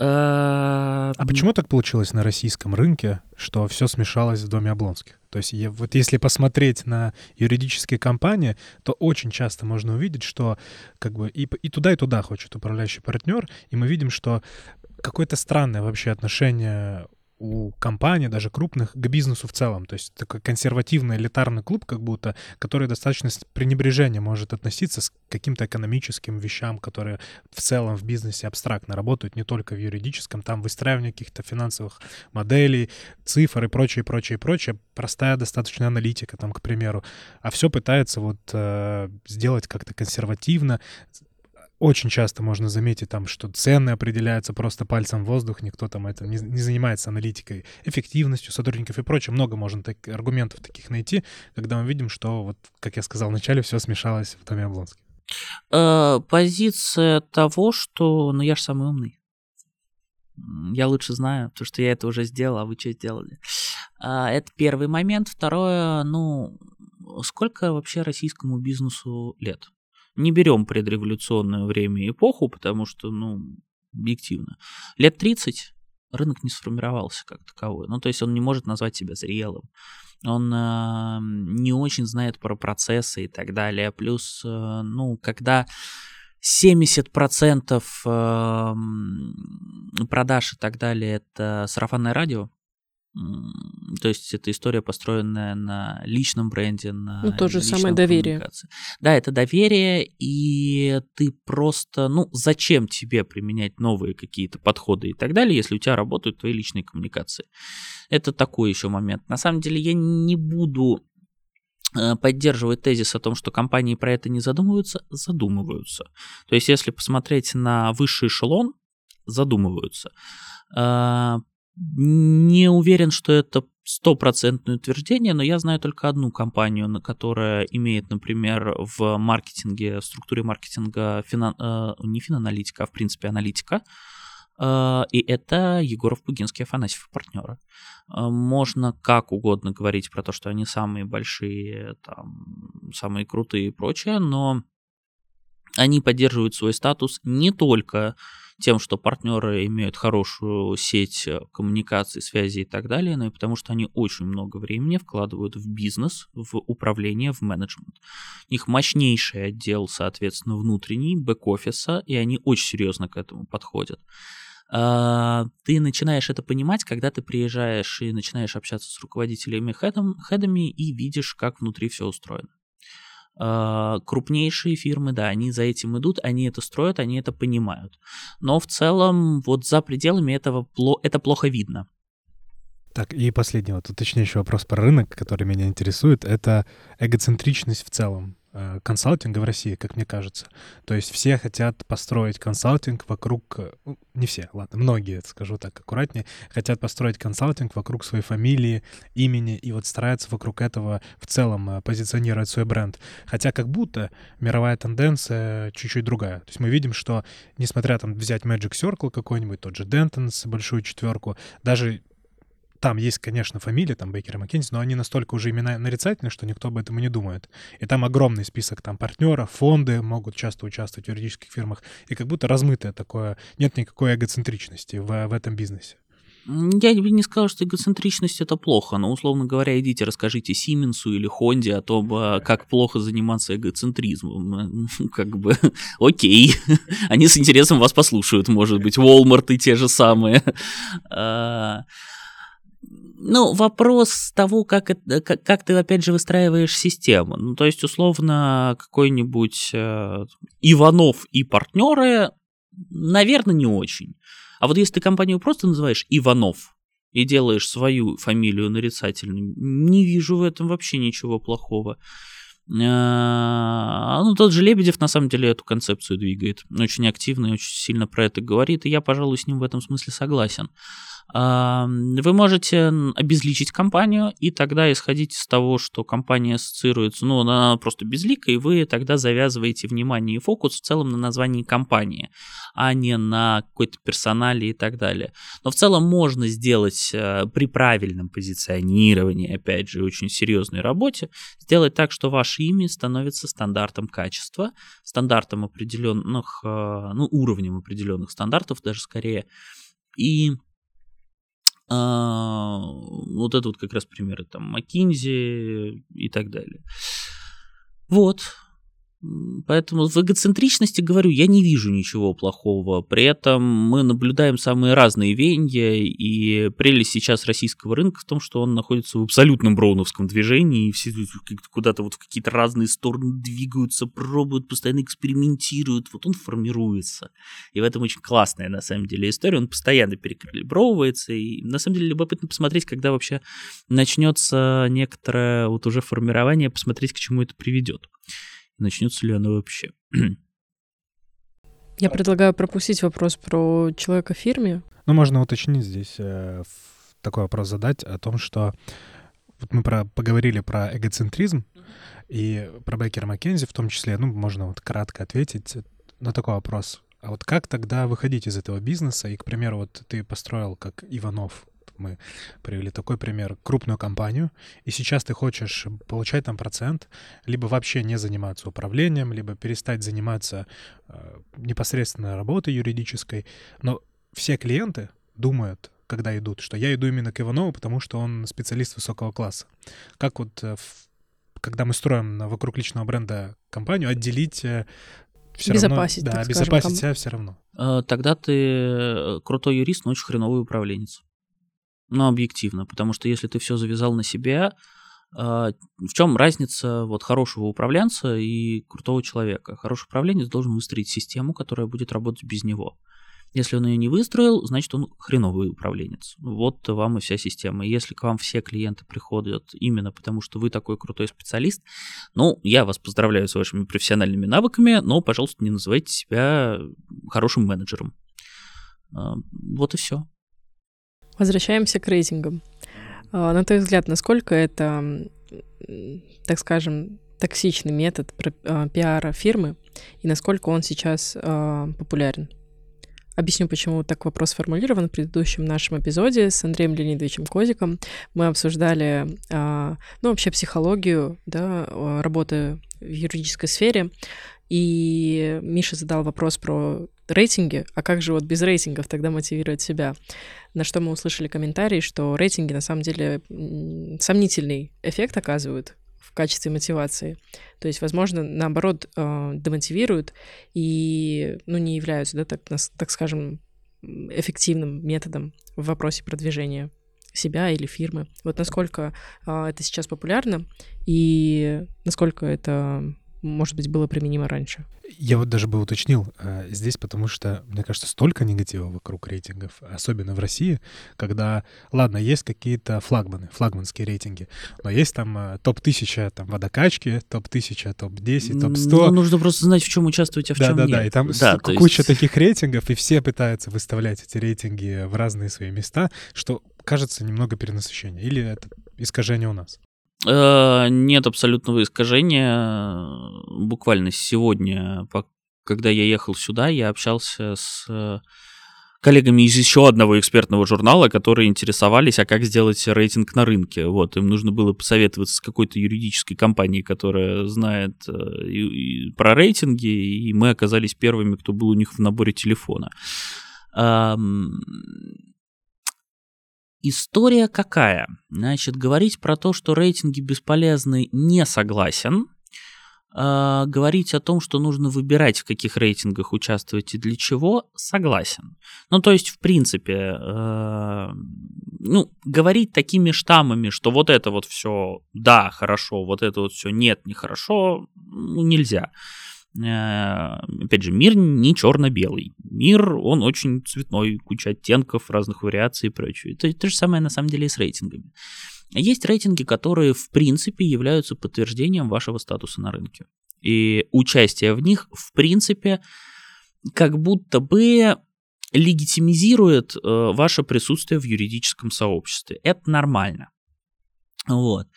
A: а, а почему так получилось на российском рынке, что все смешалось в доме Облонских? То есть вот если посмотреть на юридические компании, то очень часто можно увидеть, что как бы и, и туда, и туда хочет управляющий партнер, и мы видим, что какое-то странное вообще отношение у компаний, даже крупных, к бизнесу в целом. То есть такой консервативный элитарный клуб, как будто, который достаточно с пренебрежением может относиться к каким-то экономическим вещам, которые в целом в бизнесе абстрактно работают, не только в юридическом, там выстраивание каких-то финансовых моделей, цифр и прочее, прочее, прочее. Простая достаточно аналитика, там, к примеру. А все пытается вот э, сделать как-то консервативно, очень часто можно заметить там, что цены определяются просто пальцем в воздух, никто там это не, не занимается аналитикой, эффективностью сотрудников и прочее. Много можно так, аргументов таких найти, когда мы видим, что, вот, как я сказал вначале, все смешалось в Томе Облонске.
C: Э, позиция того, что, ну, я же самый умный. Я лучше знаю, потому что я это уже сделал, а вы что сделали? А, это первый момент. Второе, ну, сколько вообще российскому бизнесу лет? Не берем предреволюционное время и эпоху, потому что, ну, объективно. Лет 30 рынок не сформировался как таковой. Ну, то есть он не может назвать себя зрелым. Он э, не очень знает про процессы и так далее. Плюс, э, ну, когда 70% э, продаж и так далее это сарафанное радио, то есть это история, построенная на личном бренде, на
B: Ну, то же самое доверие.
C: Да, это доверие, и ты просто, ну, зачем тебе применять новые какие-то подходы и так далее, если у тебя работают твои личные коммуникации. Это такой еще момент. На самом деле я не буду э, поддерживать тезис о том, что компании про это не задумываются, задумываются. То есть если посмотреть на высший эшелон, задумываются. Не уверен, что это стопроцентное утверждение, но я знаю только одну компанию, на которая имеет, например, в маркетинге, в структуре маркетинга финан, э, не финаналитика, а в принципе аналитика, э, и это Егоров, Пугинский, Афанасьев партнеры. Э, можно как угодно говорить про то, что они самые большие, там, самые крутые и прочее, но они поддерживают свой статус не только тем, что партнеры имеют хорошую сеть э, коммуникаций, связи и так далее, но и потому что они очень много времени вкладывают в бизнес, в управление, в менеджмент. У них мощнейший отдел, соответственно, внутренний, бэк-офиса, и они очень серьезно к этому подходят а, ты начинаешь это понимать, когда ты приезжаешь и начинаешь общаться с руководителями хедом, хедами и видишь, как внутри все устроено. А, крупнейшие фирмы, да, они за этим идут, они это строят, они это понимают. Но в целом вот за пределами этого это плохо видно.
A: Так, и последний вот уточняющий вопрос про рынок, который меня интересует, это эгоцентричность в целом. Э, консалтинга в России, как мне кажется. То есть все хотят построить консалтинг вокруг... Э, ну, не все, ладно, многие, скажу так аккуратнее, хотят построить консалтинг вокруг своей фамилии, имени, и вот стараются вокруг этого в целом э, позиционировать свой бренд. Хотя как будто мировая тенденция чуть-чуть другая. То есть мы видим, что несмотря там взять Magic Circle какой-нибудь, тот же Dentons, большую четверку, даже там есть, конечно, фамилии, там Бейкер и Маккензи, но они настолько уже имена нарицательные, что никто об этом и не думает. И там огромный список там партнеров, фонды могут часто участвовать в юридических фирмах. И как будто размытое такое, нет никакой эгоцентричности в, в этом бизнесе.
C: Я бы не сказал, что эгоцентричность это плохо, но, условно говоря, идите расскажите Сименсу или Хонде о том, а, как плохо заниматься эгоцентризмом. Как бы, окей, они с интересом вас послушают, может быть, Walmart и те же самые. Ну, вопрос того, как, это, как, как ты, опять же, выстраиваешь систему. Ну, то есть, условно, какой-нибудь э, Иванов и партнеры, наверное, не очень. А вот если ты компанию просто называешь Иванов и делаешь свою фамилию нарицательную, не вижу в этом вообще ничего плохого. Э, ну, тот же Лебедев, на самом деле, эту концепцию двигает. Очень активно и очень сильно про это говорит, и я, пожалуй, с ним в этом смысле согласен вы можете обезличить компанию и тогда исходить из того, что компания ассоциируется, ну, она просто безлика, и вы тогда завязываете внимание и фокус в целом на названии компании, а не на какой-то персонале и так далее. Но в целом можно сделать э, при правильном позиционировании, опять же, очень серьезной работе, сделать так, что ваше имя становится стандартом качества, стандартом определенных, э, ну, уровнем определенных стандартов даже скорее, и а, вот это вот как раз примеры там McKinsey и так далее. Вот. Поэтому в эгоцентричности, говорю, я не вижу ничего плохого. При этом мы наблюдаем самые разные веяния, и прелесть сейчас российского рынка в том, что он находится в абсолютном броуновском движении, и все куда-то вот в какие-то разные стороны двигаются, пробуют, постоянно экспериментируют. Вот он формируется. И в этом очень классная, на самом деле, история. Он постоянно перекалибровывается, и на самом деле любопытно посмотреть, когда вообще начнется некоторое вот уже формирование, посмотреть, к чему это приведет начнется ли оно вообще.
B: Я предлагаю пропустить вопрос про человека в фирме.
A: Ну, можно уточнить здесь, э, такой вопрос задать о том, что вот мы про, поговорили про эгоцентризм и про Беккера Маккензи в том числе, ну, можно вот кратко ответить на такой вопрос. А вот как тогда выходить из этого бизнеса? И, к примеру, вот ты построил, как Иванов, мы привели такой пример, крупную компанию, и сейчас ты хочешь получать там процент, либо вообще не заниматься управлением, либо перестать заниматься э, непосредственно работой юридической, но все клиенты думают, когда идут, что я иду именно к Иванову, потому что он специалист высокого класса. Как вот э, когда мы строим вокруг личного бренда компанию, отделить э,
B: все безопасить,
A: равно, да, обезопасить скажем, себя все равно.
C: Э, тогда ты э, крутой юрист, но очень хреновый управленец. Ну, объективно, потому что если ты все завязал на себя, а, в чем разница вот хорошего управленца и крутого человека? Хороший управленец должен выстроить систему, которая будет работать без него. Если он ее не выстроил, значит он хреновый управленец. Вот вам и вся система. Если к вам все клиенты приходят именно потому, что вы такой крутой специалист, ну, я вас поздравляю с вашими профессиональными навыками, но, пожалуйста, не называйте себя хорошим менеджером. А, вот и все.
B: Возвращаемся к рейтингам. А, на твой взгляд, насколько это, так скажем, токсичный метод а, пиара фирмы и насколько он сейчас а, популярен? Объясню, почему так вопрос сформулирован. В предыдущем нашем эпизоде с Андреем Леонидовичем Козиком мы обсуждали, ну, вообще психологию, да, работы в юридической сфере. И Миша задал вопрос про рейтинги, а как же вот без рейтингов тогда мотивировать себя? На что мы услышали комментарий, что рейтинги на самом деле сомнительный эффект оказывают в качестве мотивации. То есть, возможно, наоборот, э, демотивируют и ну, не являются, да, так, так скажем, эффективным методом в вопросе продвижения себя или фирмы. Вот насколько э, это сейчас популярно и насколько это может быть, было применимо раньше.
A: Я вот даже бы уточнил э, здесь, потому что, мне кажется, столько негатива вокруг рейтингов, особенно в России, когда, ладно, есть какие-то флагманы, флагманские рейтинги, но есть там э, топ-1000 там водокачки, топ-1000, топ-10, топ-100. Ну,
C: нужно просто знать, в чем участвовать, а в
A: да,
C: чем
A: да,
C: нет.
A: Да, и там
C: да,
A: куча есть... таких рейтингов, и все пытаются выставлять эти рейтинги в разные свои места, что кажется немного перенасыщение. Или это искажение у нас?
C: Э, нет абсолютного искажения. Буквально сегодня, когда я ехал сюда, я общался с э, коллегами из еще одного экспертного журнала, которые интересовались, а как сделать рейтинг на рынке. Вот, им нужно было посоветоваться с какой-то юридической компанией, которая знает э, и, и про рейтинги, и мы оказались первыми, кто был у них в наборе телефона. История какая? Значит, говорить про то, что рейтинги бесполезны, не согласен. Э, говорить о том, что нужно выбирать, в каких рейтингах участвовать и для чего, согласен. Ну, то есть, в принципе, э, ну, говорить такими штаммами, что вот это вот все да, хорошо, вот это вот все нет, нехорошо, ну, нельзя. Опять же, мир не черно-белый. Мир, он очень цветной, куча оттенков, разных вариаций и прочее. Это то же самое на самом деле и с рейтингами. Есть рейтинги, которые в принципе являются подтверждением вашего статуса на рынке. И участие в них в принципе как будто бы легитимизирует э, ваше присутствие в юридическом сообществе. Это нормально. Вот.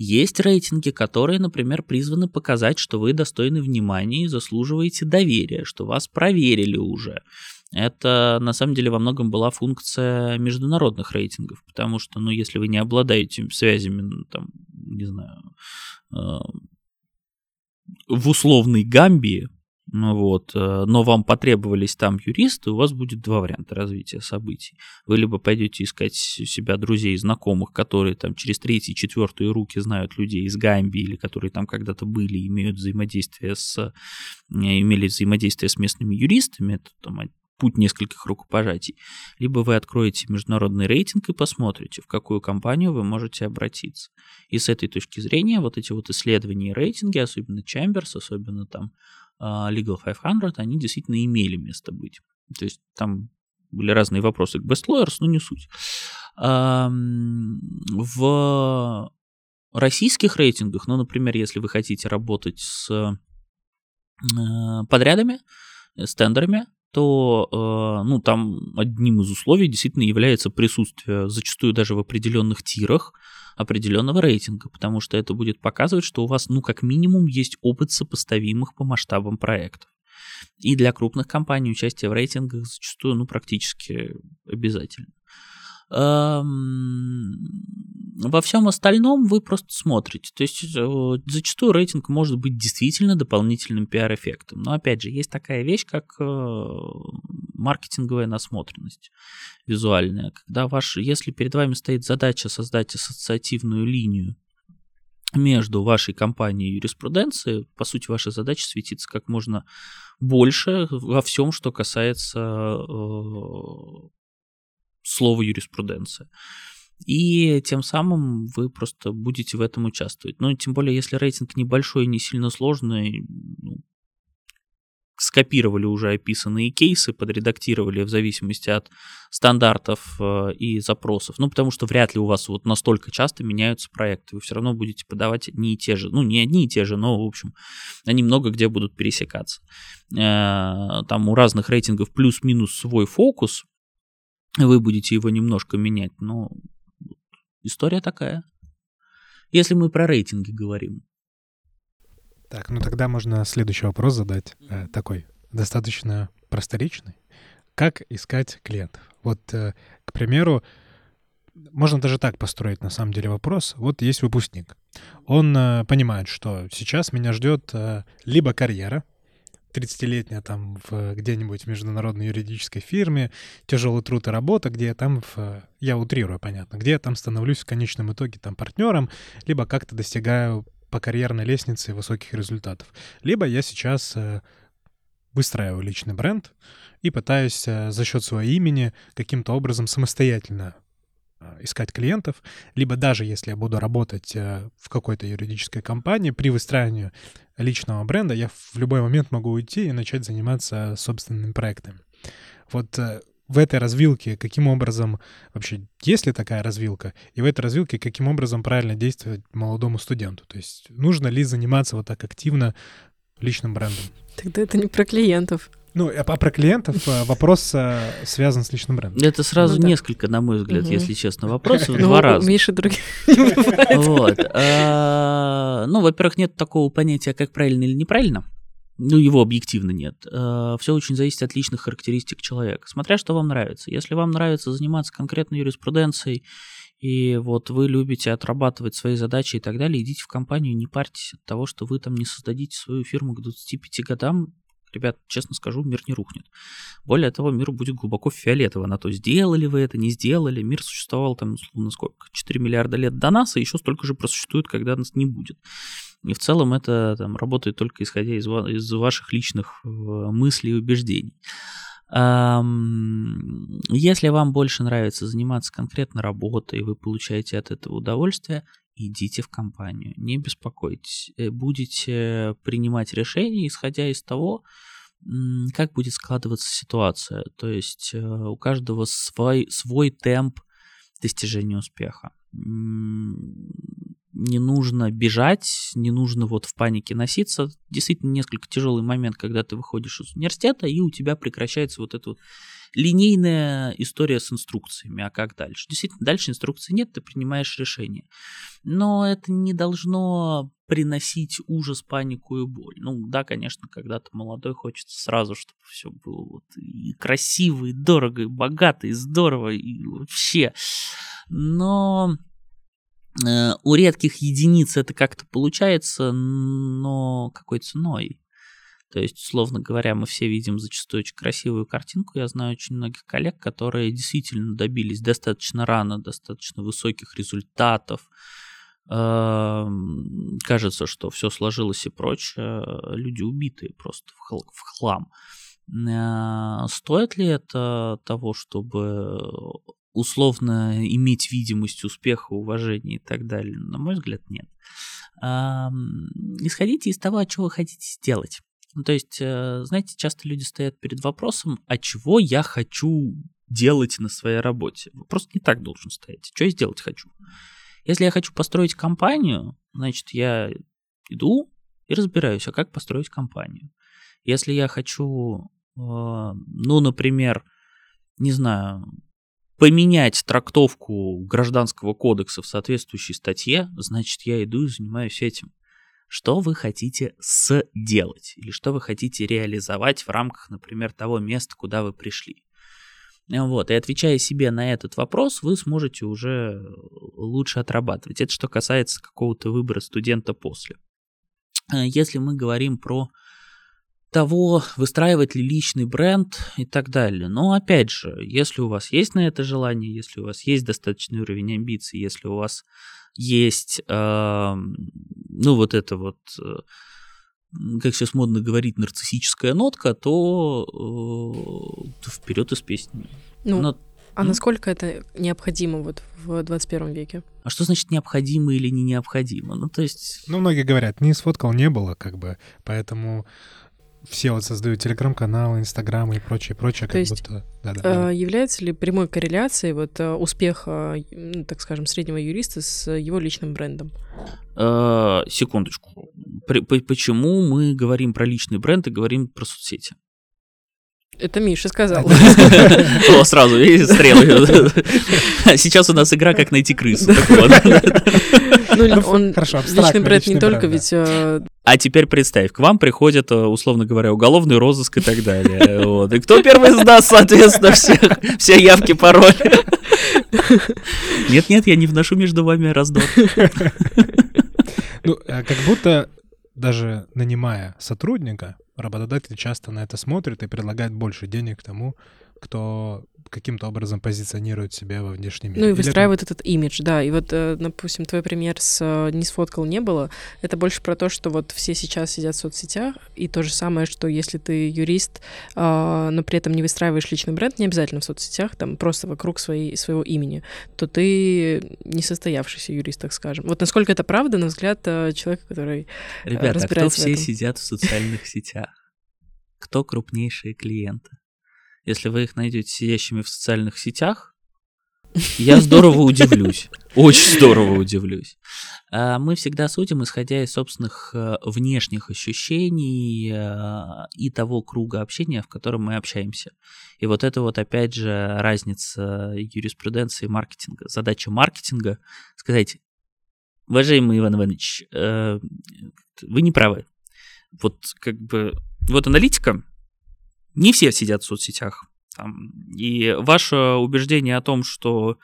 C: Есть рейтинги, которые, например, призваны показать, что вы достойны внимания и заслуживаете доверия, что вас проверили уже. Это на самом деле во многом была функция международных рейтингов, потому что, ну, если вы не обладаете связями, ну, там, не знаю, э, в условной Гамбии, вот, э, но вам потребовались там юристы, у вас будет два варианта развития событий. Вы либо пойдете искать у себя друзей и знакомых, которые там через третьи, четвертые руки знают людей из Гамбии, или которые там когда-то были, имеют взаимодействие с, э, имели взаимодействие с местными юристами, это там путь нескольких рукопожатий, либо вы откроете международный рейтинг и посмотрите, в какую компанию вы можете обратиться. И с этой точки зрения вот эти вот исследования и рейтинги, особенно Chambers, особенно там Legal 500, они действительно имели место быть. То есть там были разные вопросы к Best Lawyers, но не суть. В российских рейтингах, ну, например, если вы хотите работать с э, подрядами, с тендерами, то э, ну, там одним из условий действительно является присутствие, зачастую даже в определенных тирах, определенного рейтинга, потому что это будет показывать, что у вас, ну, как минимум, есть опыт сопоставимых по масштабам проектов. И для крупных компаний участие в рейтингах зачастую, ну, практически обязательно. Во всем остальном вы просто смотрите. То есть э, зачастую рейтинг может быть действительно дополнительным пиар-эффектом. Но опять же, есть такая вещь, как э, маркетинговая насмотренность визуальная. Когда ваш, если перед вами стоит задача создать ассоциативную линию между вашей компанией и юриспруденцией, по сути, ваша задача светиться как можно больше во всем, что касается э, слово юриспруденция. И тем самым вы просто будете в этом участвовать. Ну, тем более, если рейтинг небольшой не сильно сложный, ну, скопировали уже описанные кейсы, подредактировали в зависимости от стандартов э, и запросов. Ну, потому что вряд ли у вас вот настолько часто меняются проекты. Вы все равно будете подавать и те же. Ну, не одни и те же, но, в общем, они много где будут пересекаться. Э, там у разных рейтингов плюс-минус свой фокус, вы будете его немножко менять, но история такая. Если мы про рейтинги говорим.
A: Так, ну тогда можно следующий вопрос задать, э, такой достаточно просторечный. Как искать клиентов? Вот, э, к примеру, можно даже так построить на самом деле вопрос. Вот есть выпускник. Он э, понимает, что сейчас меня ждет э, либо карьера, 30-летняя там в где-нибудь международной юридической фирме, тяжелый труд и работа, где я там, в, я утрирую, понятно, где я там становлюсь в конечном итоге там партнером, либо как-то достигаю по карьерной лестнице высоких результатов. Либо я сейчас э, выстраиваю личный бренд и пытаюсь э, за счет своего имени каким-то образом самостоятельно искать клиентов, либо даже если я буду работать э, в какой-то юридической компании, при выстраивании личного бренда я в любой момент могу уйти и начать заниматься собственными проектами. Вот э, в этой развилке каким образом, вообще есть ли такая развилка, и в этой развилке каким образом правильно действовать молодому студенту? То есть нужно ли заниматься вот так активно личным брендом?
B: Тогда это не про клиентов.
A: Ну, а про клиентов э, вопрос э, связан с личным брендом.
C: Это сразу
B: Ну да.
C: несколько, на мой взгляд,
B: Мгм.
C: если честно, вопросов.
B: Ну,
C: Два раза.
B: Миши других не бывает.
C: Вот. А, Ну, во-первых, нет такого понятия, как правильно или неправильно. Ну, его объективно нет. Все очень зависит от личных характеристик человека. Смотря что вам нравится. Если вам нравится заниматься конкретной юриспруденцией, и вот вы любите отрабатывать свои задачи и так далее, идите в компанию, не парьтесь от того, что вы там не создадите свою фирму к 25 годам. Ребят, честно скажу, мир не рухнет. Более того, миру будет глубоко фиолетово на то, сделали вы это, не сделали. Мир существовал там, условно, сколько? 4 миллиарда лет до нас, и еще столько же просуществует, когда нас не будет. И в целом это там, работает только исходя из, из ваших личных э, мыслей и убеждений. Если вам больше нравится заниматься конкретно работой, вы получаете от этого удовольствие, идите в компанию, не беспокойтесь. Э, Будете принимать решения, исходя из того, как будет складываться ситуация. То есть э, у каждого свой, свой темп достижения успеха. Не нужно бежать, не нужно вот в панике носиться. Действительно, несколько тяжелый момент, когда ты выходишь из университета, и у тебя прекращается вот эта вот линейная история с инструкциями. А как дальше? Действительно, дальше инструкций нет, ты принимаешь решение. Но это не должно приносить ужас, панику и боль. Ну да, конечно, когда ты молодой, хочется сразу, чтобы все было вот и красиво, и дорого, и богато, и здорово, и вообще. Но у редких единиц это как-то получается, но какой ценой? То есть, условно говоря, мы все видим зачастую очень красивую картинку. Я знаю очень многих коллег, которые действительно добились достаточно рано, достаточно высоких результатов. Эм, Кажется, что все сложилось и прочее. Люди убитые просто в хлам. Э, Стоит ли это того, чтобы условно иметь видимость успеха, уважения и так далее? На мой взгляд, нет. Исходите из того, что вы хотите сделать. Ну, то есть, э, знаете, часто люди стоят перед вопросом, а чего я хочу делать на своей работе? Вопрос не так должен стоять. Что я сделать хочу? Если я хочу построить компанию, значит, я иду и разбираюсь, а как построить компанию. Если я хочу, э, ну, например, не знаю, поменять трактовку гражданского кодекса в соответствующей статье, значит, я иду и занимаюсь этим. Что вы хотите сделать? Или что вы хотите реализовать в рамках, например, того места, куда вы пришли? Вот, и отвечая себе на этот вопрос, вы сможете уже лучше отрабатывать. Это что касается какого-то выбора студента после. Э, Если мы говорим про того, выстраивать ли личный бренд и так далее. Но опять же, если у вас есть на это желание, если у вас есть достаточный уровень амбиций, если у вас есть, э, ну вот это вот, э, как сейчас модно говорить, нарциссическая нотка, то, э, то вперед из песни.
B: Ну,
C: Но-
B: а
C: м?
B: насколько это необходимо вот в 21 веке?
C: а что значит необходимо или не необходимо? Ну то есть
A: Ну, многие говорят, не сфоткал, не было, как бы, поэтому все вот создают телеграм-каналы, инстаграмы и прочее, прочее, как
B: есть,
A: будто... Да-да.
B: Э, Является ли прямой корреляцией вот э, успеха, так скажем, среднего юриста с его личным брендом?
C: Э, секундочку. Почему мы говорим про личный бренд и говорим про соцсети?
B: Это Миша сказал.
C: О, сразу, видите, стрелы. Сейчас у нас игра «Как найти крысу».
B: Ну,
A: Ну,
B: он
A: хорошо,
B: личный бренд не только ведь э,
C: А теперь представь, к вам приходит, э, условно говоря, уголовный розыск и так далее. Вот. И кто первый сдаст, соответственно, всех, все явки, пароли. Нет-нет, я не вношу между вами раздор.
A: Ну, э, как будто даже нанимая сотрудника, работодатель часто на это смотрит и предлагает больше денег тому, кто каким-то образом позиционируют себя во внешнем мире.
B: Ну и
A: Или
B: выстраивают этот имидж, да. И вот, э, допустим, твой пример с э, «не сфоткал, не было», это больше про то, что вот все сейчас сидят в соцсетях, и то же самое, что если ты юрист, а, но при этом не выстраиваешь личный бренд, не обязательно в соцсетях, там просто вокруг своей, своего имени, то ты несостоявшийся юрист, так скажем. Вот насколько это правда, на взгляд э, человека, который
C: Ребята, а кто
B: разбирается
C: все сидят в социальных сетях? Кто крупнейшие клиенты? Если вы их найдете сидящими в социальных сетях, я здорово удивлюсь. Очень здорово удивлюсь. А, Мы всегда судим, исходя из собственных э, внешних ощущений э, и того круга общения, в котором мы общаемся. И вот это вот опять же разница юриспруденции и маркетинга. Задача маркетинга сказать, уважаемый Иван Иванович, э, вы не правы. Вот как бы, вот аналитика, не все сидят в соцсетях. Там, и ваше убеждение о том, что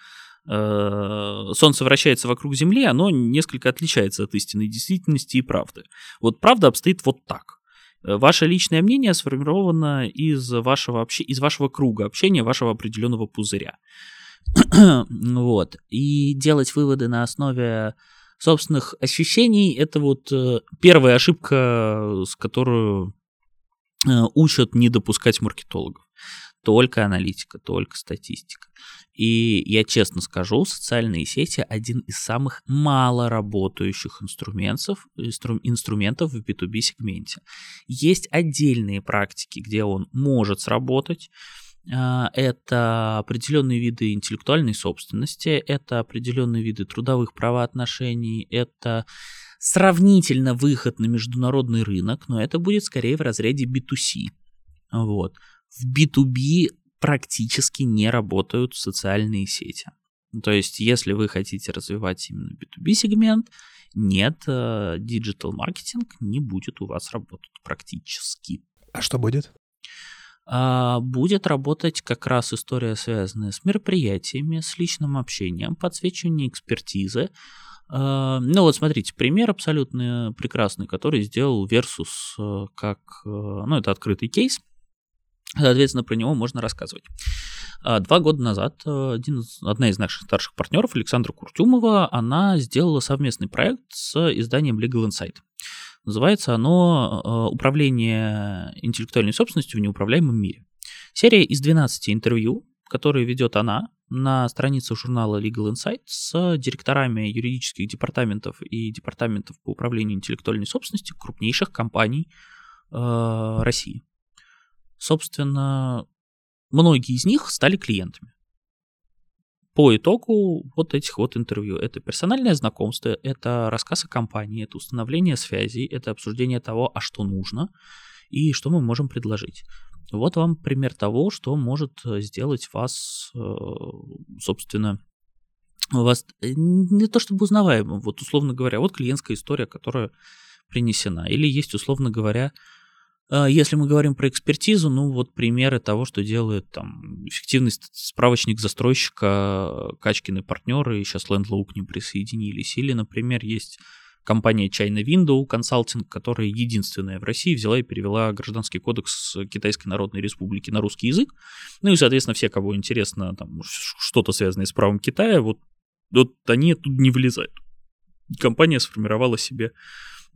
C: э, Солнце вращается вокруг Земли, оно несколько отличается от истинной действительности и правды. Вот правда обстоит вот так. Э, Ваше личное мнение сформировано из вашего, обще... из вашего круга общения, вашего определенного пузыря. вот. И делать выводы на основе собственных ощущений это вот э, первая ошибка, с которую учат не допускать маркетологов. Только аналитика, только статистика. И я честно скажу, социальные сети один из самых мало работающих инструментов, инстру- инструментов в B2B сегменте. Есть отдельные практики, где он может сработать. А, Это определенные виды интеллектуальной собственности, это определенные виды трудовых правоотношений, это сравнительно выход на международный рынок, но это будет скорее в разряде B2C. Вот. В B2B практически не работают социальные сети. То есть, если вы хотите развивать именно B2B сегмент, нет, э, digital маркетинг не будет у вас работать практически.
A: А что будет?
C: А, будет работать как раз история, связанная с мероприятиями, с личным общением, подсвечивание экспертизы. А, Ну вот смотрите, пример абсолютно прекрасный, который сделал Versus э, как, э, ну это открытый кейс, Соответственно, про него можно рассказывать. Два года назад э, один, одна из наших старших партнеров, Александра Куртюмова, она сделала совместный проект с изданием Legal Insight. Называется оно э, «Управление интеллектуальной собственностью в неуправляемом мире». Серия из 12 интервью, которые ведет она на странице журнала Legal Insight с директорами юридических департаментов и департаментов по управлению интеллектуальной собственностью крупнейших компаний э, России. Собственно, многие из них стали клиентами. По итогу вот этих вот интервью. Это персональное знакомство, это рассказ о компании, это установление связей, это обсуждение того, а что нужно и что мы можем предложить. Вот вам пример того, что может э, сделать вас, э, собственно, вас э, не то чтобы узнаваемым, вот условно говоря, вот клиентская история, которая принесена. Или есть, условно говоря, если мы говорим про экспертизу, ну вот примеры того, что делает там эффективный справочник застройщика Качкины партнеры, сейчас Landlow к ним присоединились. Или, например, есть компания China Window Consulting, которая единственная в России взяла и перевела гражданский кодекс Китайской Народной Республики на русский язык. Ну и, соответственно, все, кого интересно там что-то связанное с правом Китая, вот, вот они оттуда не вылезают. Компания сформировала себе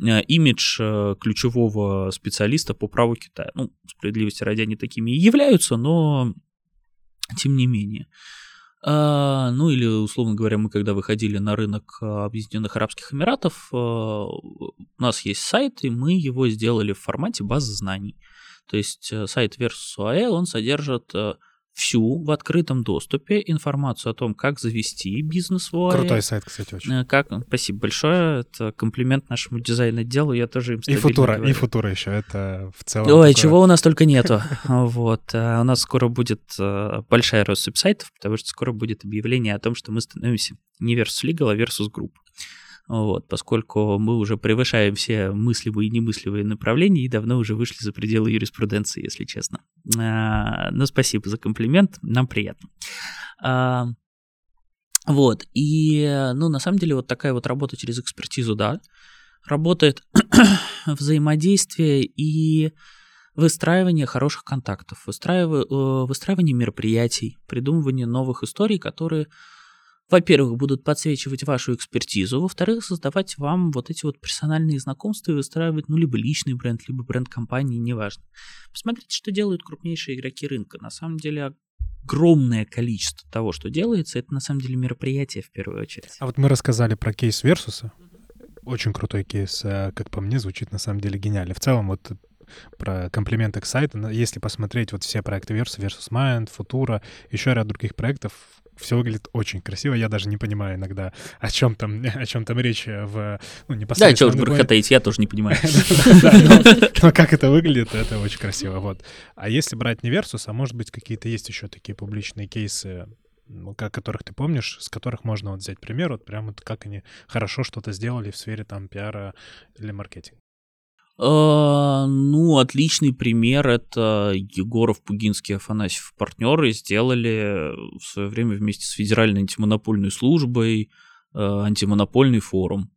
C: э, имидж э, ключевого специалиста по праву Китая. Ну, справедливости ради они такими и являются, но тем не менее. А, ну или, условно говоря, мы когда выходили на рынок а, Объединенных Арабских Эмиратов, а, у нас есть сайт, и мы его сделали в формате базы знаний. То есть э, сайт Versus UAE, он содержит э, всю в открытом доступе информацию о том, как завести бизнес в.
A: Крутой сайт, кстати, очень.
C: Э, Как? Спасибо большое. Это комплимент нашему дизайн-отделу. Я тоже им
A: И футура, и
C: говорю.
A: футура еще. Это в целом.
C: Ой,
A: такое-
C: чего у нас только нету. Вот. а У нас скоро будет э, большая россыпь сайтов, потому что скоро будет объявление о том, что мы становимся не Versus Legal, а Versus Group. Вот, поскольку мы уже превышаем все мыслимые и немыслимые направления и давно уже вышли за пределы юриспруденции, если честно. А, Ну, спасибо за комплимент, нам приятно. А, Вот, и, э, ну, на самом деле, вот такая вот работа через экспертизу, да, работает взаимодействие и выстраивание хороших контактов, выстраивание, э, выстраивание мероприятий, придумывание новых историй, которые, во-первых, будут подсвечивать вашу экспертизу, во-вторых, создавать вам вот эти вот персональные знакомства и выстраивать, ну, либо личный бренд, либо бренд компании, неважно. Посмотрите, что делают крупнейшие игроки рынка. На самом деле огромное количество того, что делается, это на самом деле мероприятие в первую очередь.
A: А вот мы рассказали про кейс Версуса. Очень крутой кейс, э, как по мне, звучит на самом деле гениально. В целом, вот про комплименты к сайту. Если посмотреть вот все проекты Versus, Versus Mind, Futura, еще ряд других проектов, все выглядит очень красиво. Я даже не понимаю иногда, о чем там, о чем там речь в ну, непосредственно.
C: Да, что уж грохотаете, я тоже не понимаю.
A: Но как это выглядит, это очень красиво. Вот. А если брать не Versus, а может быть какие-то есть еще такие публичные кейсы, ну, которых ты помнишь, с которых можно вот взять пример, вот прям вот как они хорошо что-то сделали в сфере там пиара или маркетинга.
C: Uh, ну, отличный пример это Егоров, Пугинский, Афанасьев партнеры сделали в свое время вместе с Федеральной антимонопольной службой uh, антимонопольный форум.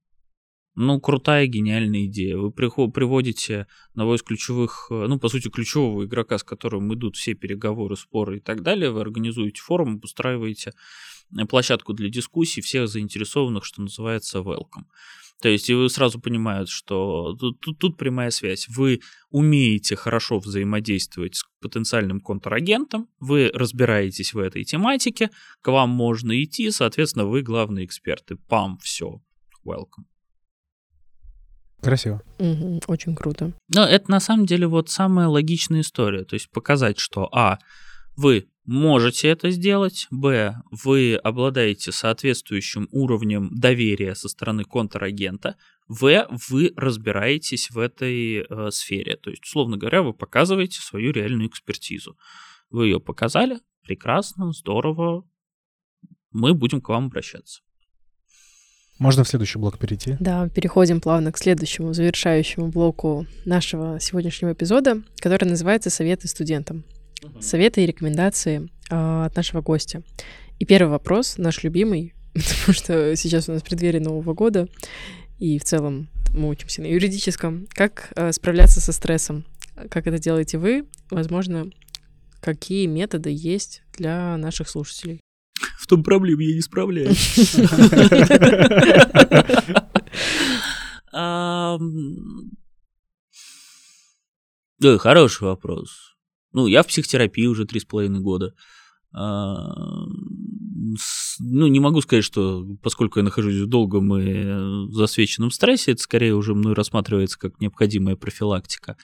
C: Ну, крутая, гениальная идея. Вы приводите одного из ключевых, э, ну, по сути, ключевого игрока, с которым идут все переговоры, споры и так далее. Вы организуете форум, устраиваете площадку для дискуссий всех заинтересованных, что называется, welcome. То есть и вы сразу понимаете, что тут, тут, тут прямая связь. Вы умеете хорошо взаимодействовать с потенциальным контрагентом, вы разбираетесь в этой тематике, к вам можно идти, соответственно, вы главные эксперты. Пам, все, welcome.
A: Красиво.
B: Угу, очень круто.
C: Но это на самом деле вот самая логичная история. То есть показать, что А, вы можете это сделать, б, вы обладаете соответствующим уровнем доверия со стороны контрагента, в, вы разбираетесь в этой э, сфере. То есть, условно говоря, вы показываете свою реальную экспертизу. Вы ее показали, прекрасно, здорово, мы будем к вам обращаться.
A: Можно в следующий блок перейти?
B: Да, переходим плавно к следующему, завершающему блоку нашего сегодняшнего эпизода, который называется «Советы студентам». Угу. Советы и рекомендации э, от нашего гостя. И первый вопрос, наш любимый, потому что сейчас у нас преддверие Нового года, и в целом мы учимся на юридическом. Как э, справляться со стрессом? Как это делаете вы? Возможно, какие методы есть для наших слушателей?
C: В том проблема, я не справляюсь. Хороший вопрос. Ну, я в психотерапии уже три с половиной года. Ну, не могу сказать, что поскольку я нахожусь в долгом и засвеченном стрессе, это скорее уже мной рассматривается как необходимая профилактика.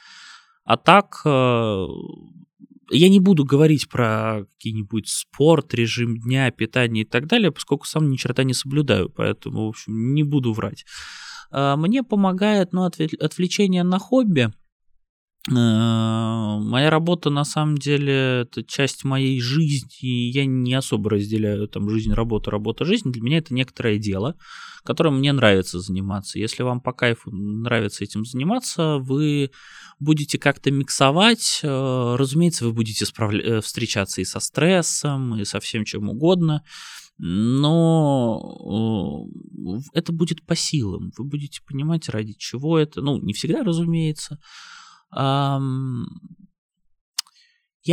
C: А так, я не буду говорить про какие-нибудь спорт, режим дня, питание и так далее, поскольку сам ни черта не соблюдаю, поэтому, в общем, не буду врать. А, мне помогает, ну, отвлечение на хобби. А, моя работа, на самом деле, это часть моей жизни, и я не особо разделяю там жизнь, работа, работа, жизнь. Для меня это некоторое дело, которым мне нравится заниматься. Если вам по кайфу нравится этим заниматься, вы будете как-то миксовать. Э, разумеется, вы будете справля- э, встречаться и со стрессом, и со всем чем угодно. Но э, это будет по силам. Вы будете понимать, ради чего это. Ну, не всегда, разумеется. Я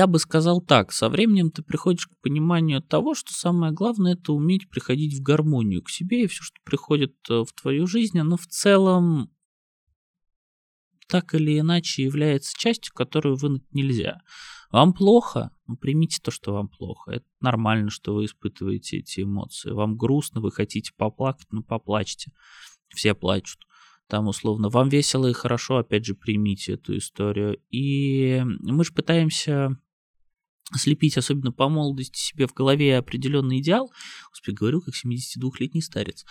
C: бы сказал так, со временем ты приходишь к пониманию того, что самое главное это уметь приходить в гармонию к себе, и все, что приходит в твою жизнь, оно в целом так или иначе является частью, которую вынуть нельзя. Вам плохо, ну, примите то, что вам плохо. Это нормально, что вы испытываете эти эмоции. Вам грустно, вы хотите поплакать, ну поплачьте. Все плачут. Там условно вам весело и хорошо, опять же, примите эту историю. И мы же пытаемся слепить, особенно по молодости, себе в голове определенный идеал, господи, говорю, как 72-летний старец,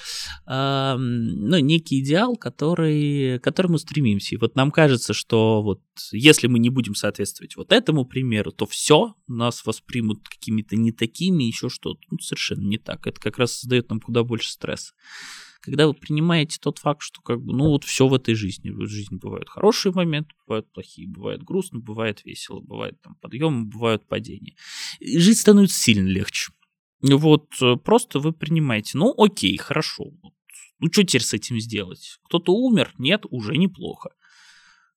C: а, ну, некий идеал, который, к которому стремимся. И вот нам кажется, что вот если мы не будем соответствовать вот этому примеру, то все, нас воспримут какими-то не такими, еще что-то. Ну, совершенно не так. Это как раз создает нам куда больше стресса когда вы принимаете тот факт, что как бы, ну вот все в этой жизни. В жизни бывают хорошие моменты, бывают плохие, бывает грустно, бывает весело, бывает там подъемы, бывают падения. И жить становится сильно легче. Вот э, просто вы принимаете, ну окей, хорошо, ну что теперь с этим сделать? Кто-то умер? Нет, уже неплохо.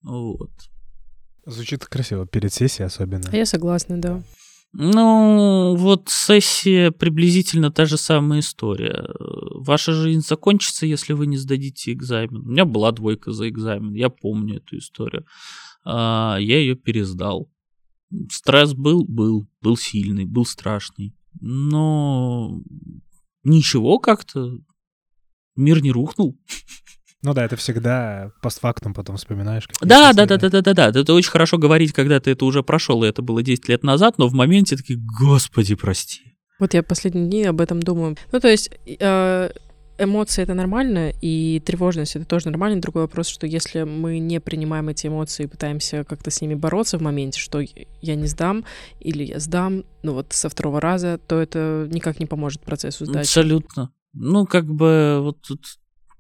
C: Вот.
A: Звучит красиво, перед сессией особенно.
B: Я согласна, да.
C: Ну, вот сессия приблизительно та же самая история. Ваша жизнь закончится, если вы не сдадите экзамен. У меня была двойка за экзамен, я помню эту историю. А, я ее пересдал. Стресс был, был, был сильный, был страшный. Но ничего как-то, мир не рухнул.
A: Ну да, это всегда постфактум потом вспоминаешь.
C: Да, да, да, да, да, да, да. Это очень хорошо говорить, когда ты это уже прошел, и это было 10 лет назад, но в моменте такие, господи, прости.
B: Вот я последние дни об этом думаю. Ну, то есть э, эмоции это нормально, и тревожность это тоже нормально. Другой вопрос, что если мы не принимаем эти эмоции и пытаемся как-то с ними бороться в моменте, что я не сдам или я сдам, ну вот со второго раза, то это никак не поможет процессу сдачи.
C: Абсолютно. Ну, как бы вот тут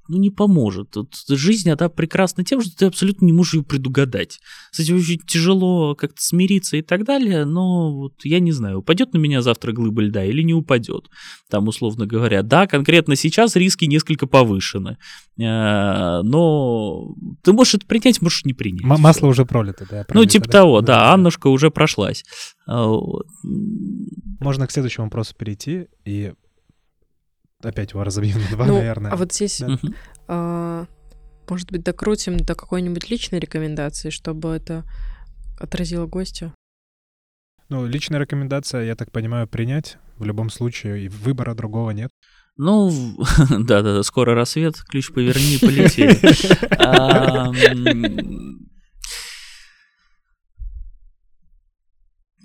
C: ну, не поможет. Вот жизнь, она прекрасна тем, что ты абсолютно не можешь ее предугадать. С этим очень тяжело как-то смириться и так далее, но вот я не знаю, упадет на меня завтра глыба льда или не упадет. Там, условно говоря, да, конкретно сейчас риски несколько повышены, э, но ты можешь это принять, можешь не принять.
A: М- масло уже пролито, да?
C: Ну, типа да? того, да, да, Аннушка уже прошлась. А,
A: Можно к следующему вопросу перейти и опять его разобьем на два,
B: ну,
A: наверное.
B: А вот здесь, да. а, может быть, докрутим до какой-нибудь личной рекомендации, чтобы это отразило гостя?
A: Ну, личная рекомендация, я так понимаю, принять в любом случае, и выбора другого нет.
C: Ну, да-да-да, скоро рассвет, ключ поверни, полетели.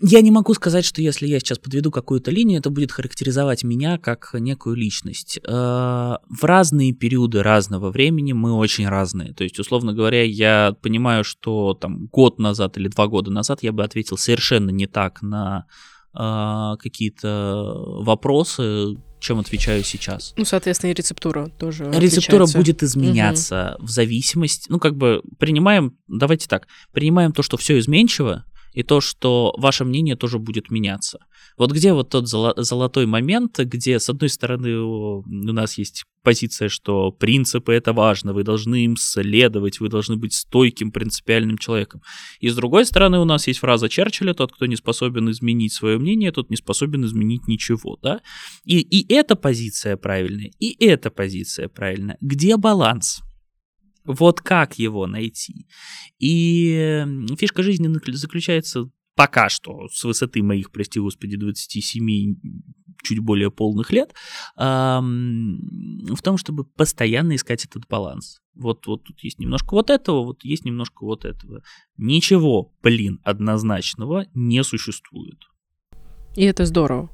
C: Я не могу сказать, что если я сейчас подведу какую-то линию, это будет характеризовать меня как некую личность. Э, в разные периоды разного времени мы очень разные. То есть, условно говоря, я понимаю, что там год назад или два года назад я бы ответил совершенно не так на э, какие-то вопросы, чем отвечаю сейчас.
B: Ну, соответственно, и рецептура тоже.
C: Рецептура
B: отличается.
C: будет изменяться угу. в зависимости. Ну, как бы принимаем, давайте так, принимаем то, что все изменчиво, и то, что ваше мнение тоже будет меняться. Вот где вот тот золотой момент, где, с одной стороны, у нас есть позиция, что принципы это важно, вы должны им следовать, вы должны быть стойким, принципиальным человеком. И с другой стороны, у нас есть фраза Черчилля, тот, кто не способен изменить свое мнение, тот не способен изменить ничего, да? И, и эта позиция правильная, и эта позиция правильная. Где баланс? Вот как его найти? И фишка жизни заключается пока что с высоты моих, прости господи, 27 чуть более полных лет, в том, чтобы постоянно искать этот баланс. Вот, вот тут есть немножко вот этого, вот есть немножко вот этого. Ничего, блин, однозначного не существует.
B: И это здорово.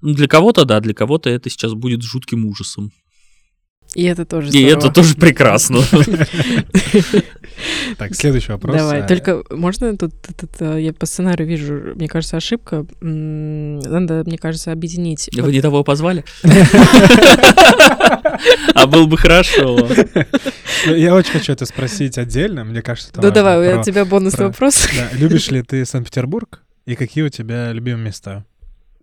C: Для кого-то, да, для кого-то это сейчас будет жутким ужасом.
B: И это тоже
C: И это тоже прекрасно.
A: Так, следующий вопрос.
B: Давай, э, только можно тут, э, я по сценарию вижу, мне кажется, ошибка. Надо, мне кажется, объединить.
C: Вы не того позвали? А был бы хорошо.
A: Ну, я очень хочу это спросить отдельно, мне кажется,
B: Ну давай, у тебя бонусный вопрос.
A: Любишь ли ты Санкт-Петербург? И какие у тебя любимые места?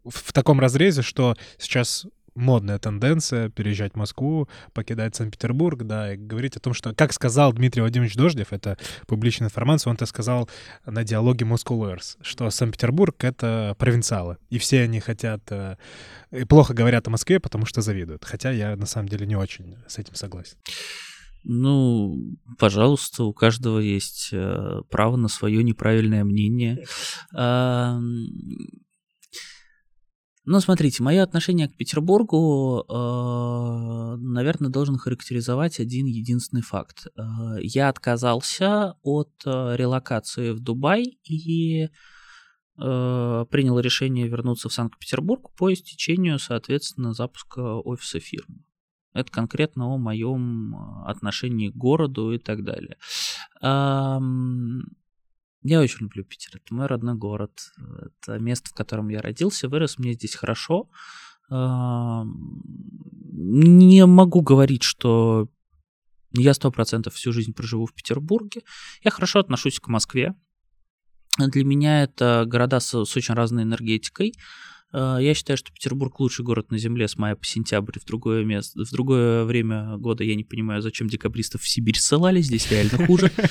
A: В таком разрезе, что сейчас модная тенденция переезжать в Москву, покидать Санкт-Петербург, да, и говорить о том, что, как сказал Дмитрий Владимирович Дождев, это публичная информация, он это сказал на диалоге Moscow что Санкт-Петербург — это провинциалы, и все они хотят, э, и плохо говорят о Москве, потому что завидуют, хотя я на самом деле не очень с этим согласен.
C: Ну, пожалуйста, у каждого есть э, право на свое неправильное мнение. Ну, смотрите, мое отношение к Петербургу, э, наверное, должен характеризовать один единственный факт. Э, я отказался от э, релокации в Дубай и э, принял решение вернуться в Санкт-Петербург по истечению, соответственно, запуска офиса фирмы. Это конкретно о моем э, отношении к городу и так далее. Я очень люблю Питер. Это мой родной город. Это место, в котором я родился, вырос. Мне здесь хорошо. Не могу говорить, что я сто процентов всю жизнь проживу в Петербурге. Я хорошо отношусь к Москве. Для меня это города с, с очень разной энергетикой. Э, я считаю, что Петербург лучший город на Земле с мая по сентябрь. В другое, место, в другое время года я не понимаю, зачем декабристов в Сибирь ссылали. Здесь реально хуже.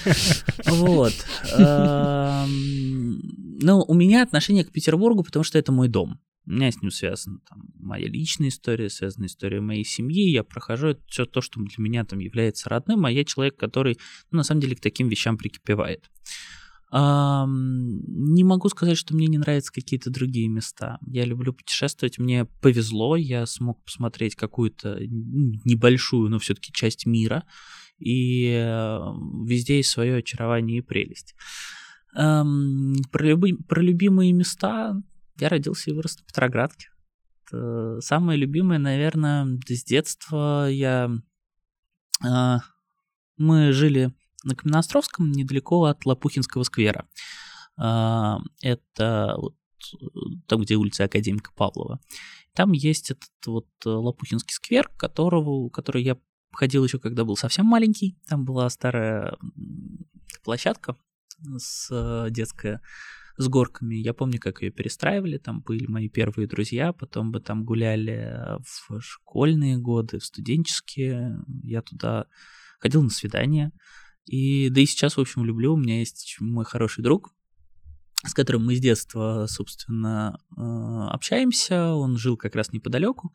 C: Вот. Эм, ну, у меня отношение к Петербургу, потому что это мой дом. У меня с ним связана там, моя личная история, связана история моей семьи. Я прохожу все то, что для меня там является родным, а я человек, который, ну, на самом деле, к таким вещам прикипевает. Не могу сказать, что мне не нравятся какие-то другие места. Я люблю путешествовать. Мне повезло, я смог посмотреть какую-то небольшую, но все-таки часть мира. И э, везде есть свое очарование и прелесть. Про, люби, про любимые места я родился и вырос в Петроградке. Это самое любимое, наверное, с детства я... А, мы жили на Каменноостровском, недалеко от Лопухинского сквера. А, это вот там, где улица Академика Павлова. Там есть этот вот Лопухинский сквер, которого, который я ходил еще, когда был совсем маленький. Там была старая площадка с э, детская с горками. Я помню, как ее перестраивали, там были мои первые друзья, потом мы там гуляли в школьные годы, в студенческие. Я туда ходил на свидания. И да и сейчас, в общем, люблю. У меня есть мой хороший друг, с которым мы с детства, собственно, э, общаемся. Он жил как раз неподалеку.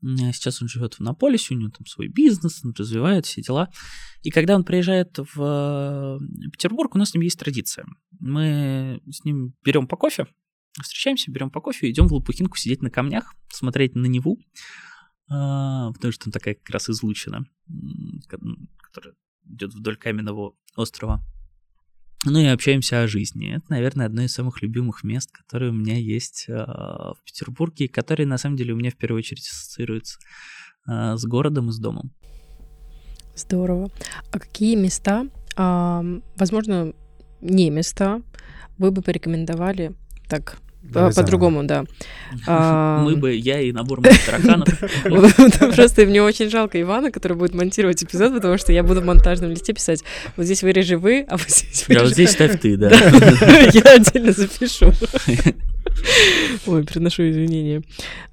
C: Сейчас он живет в Наполисе, у него там свой бизнес, он развивает все дела. И когда он приезжает в Петербург, у нас с ним есть традиция. Мы с ним берем по кофе, встречаемся, берем по кофе, идем в Лопухинку сидеть на камнях, смотреть на Неву, а, потому что там такая как раз излучина, которая идет вдоль каменного острова. Ну и общаемся о жизни. Это, наверное, одно из самых любимых мест, которые у меня есть э, в Петербурге, которые на самом деле у меня в первую очередь ассоциируются э, с городом и с домом.
B: Здорово. А какие места, возможно, не места, вы бы порекомендовали так по-другому, да.
C: Мы бы, я и набор моих тараканов.
B: Просто мне очень жалко Ивана, который будет монтировать эпизод, потому что я буду в монтажном листе писать, вот здесь вырежи вы, а вот здесь
C: вырежи... А вот здесь ставь ты, да.
B: Я отдельно запишу. Ой, приношу извинения.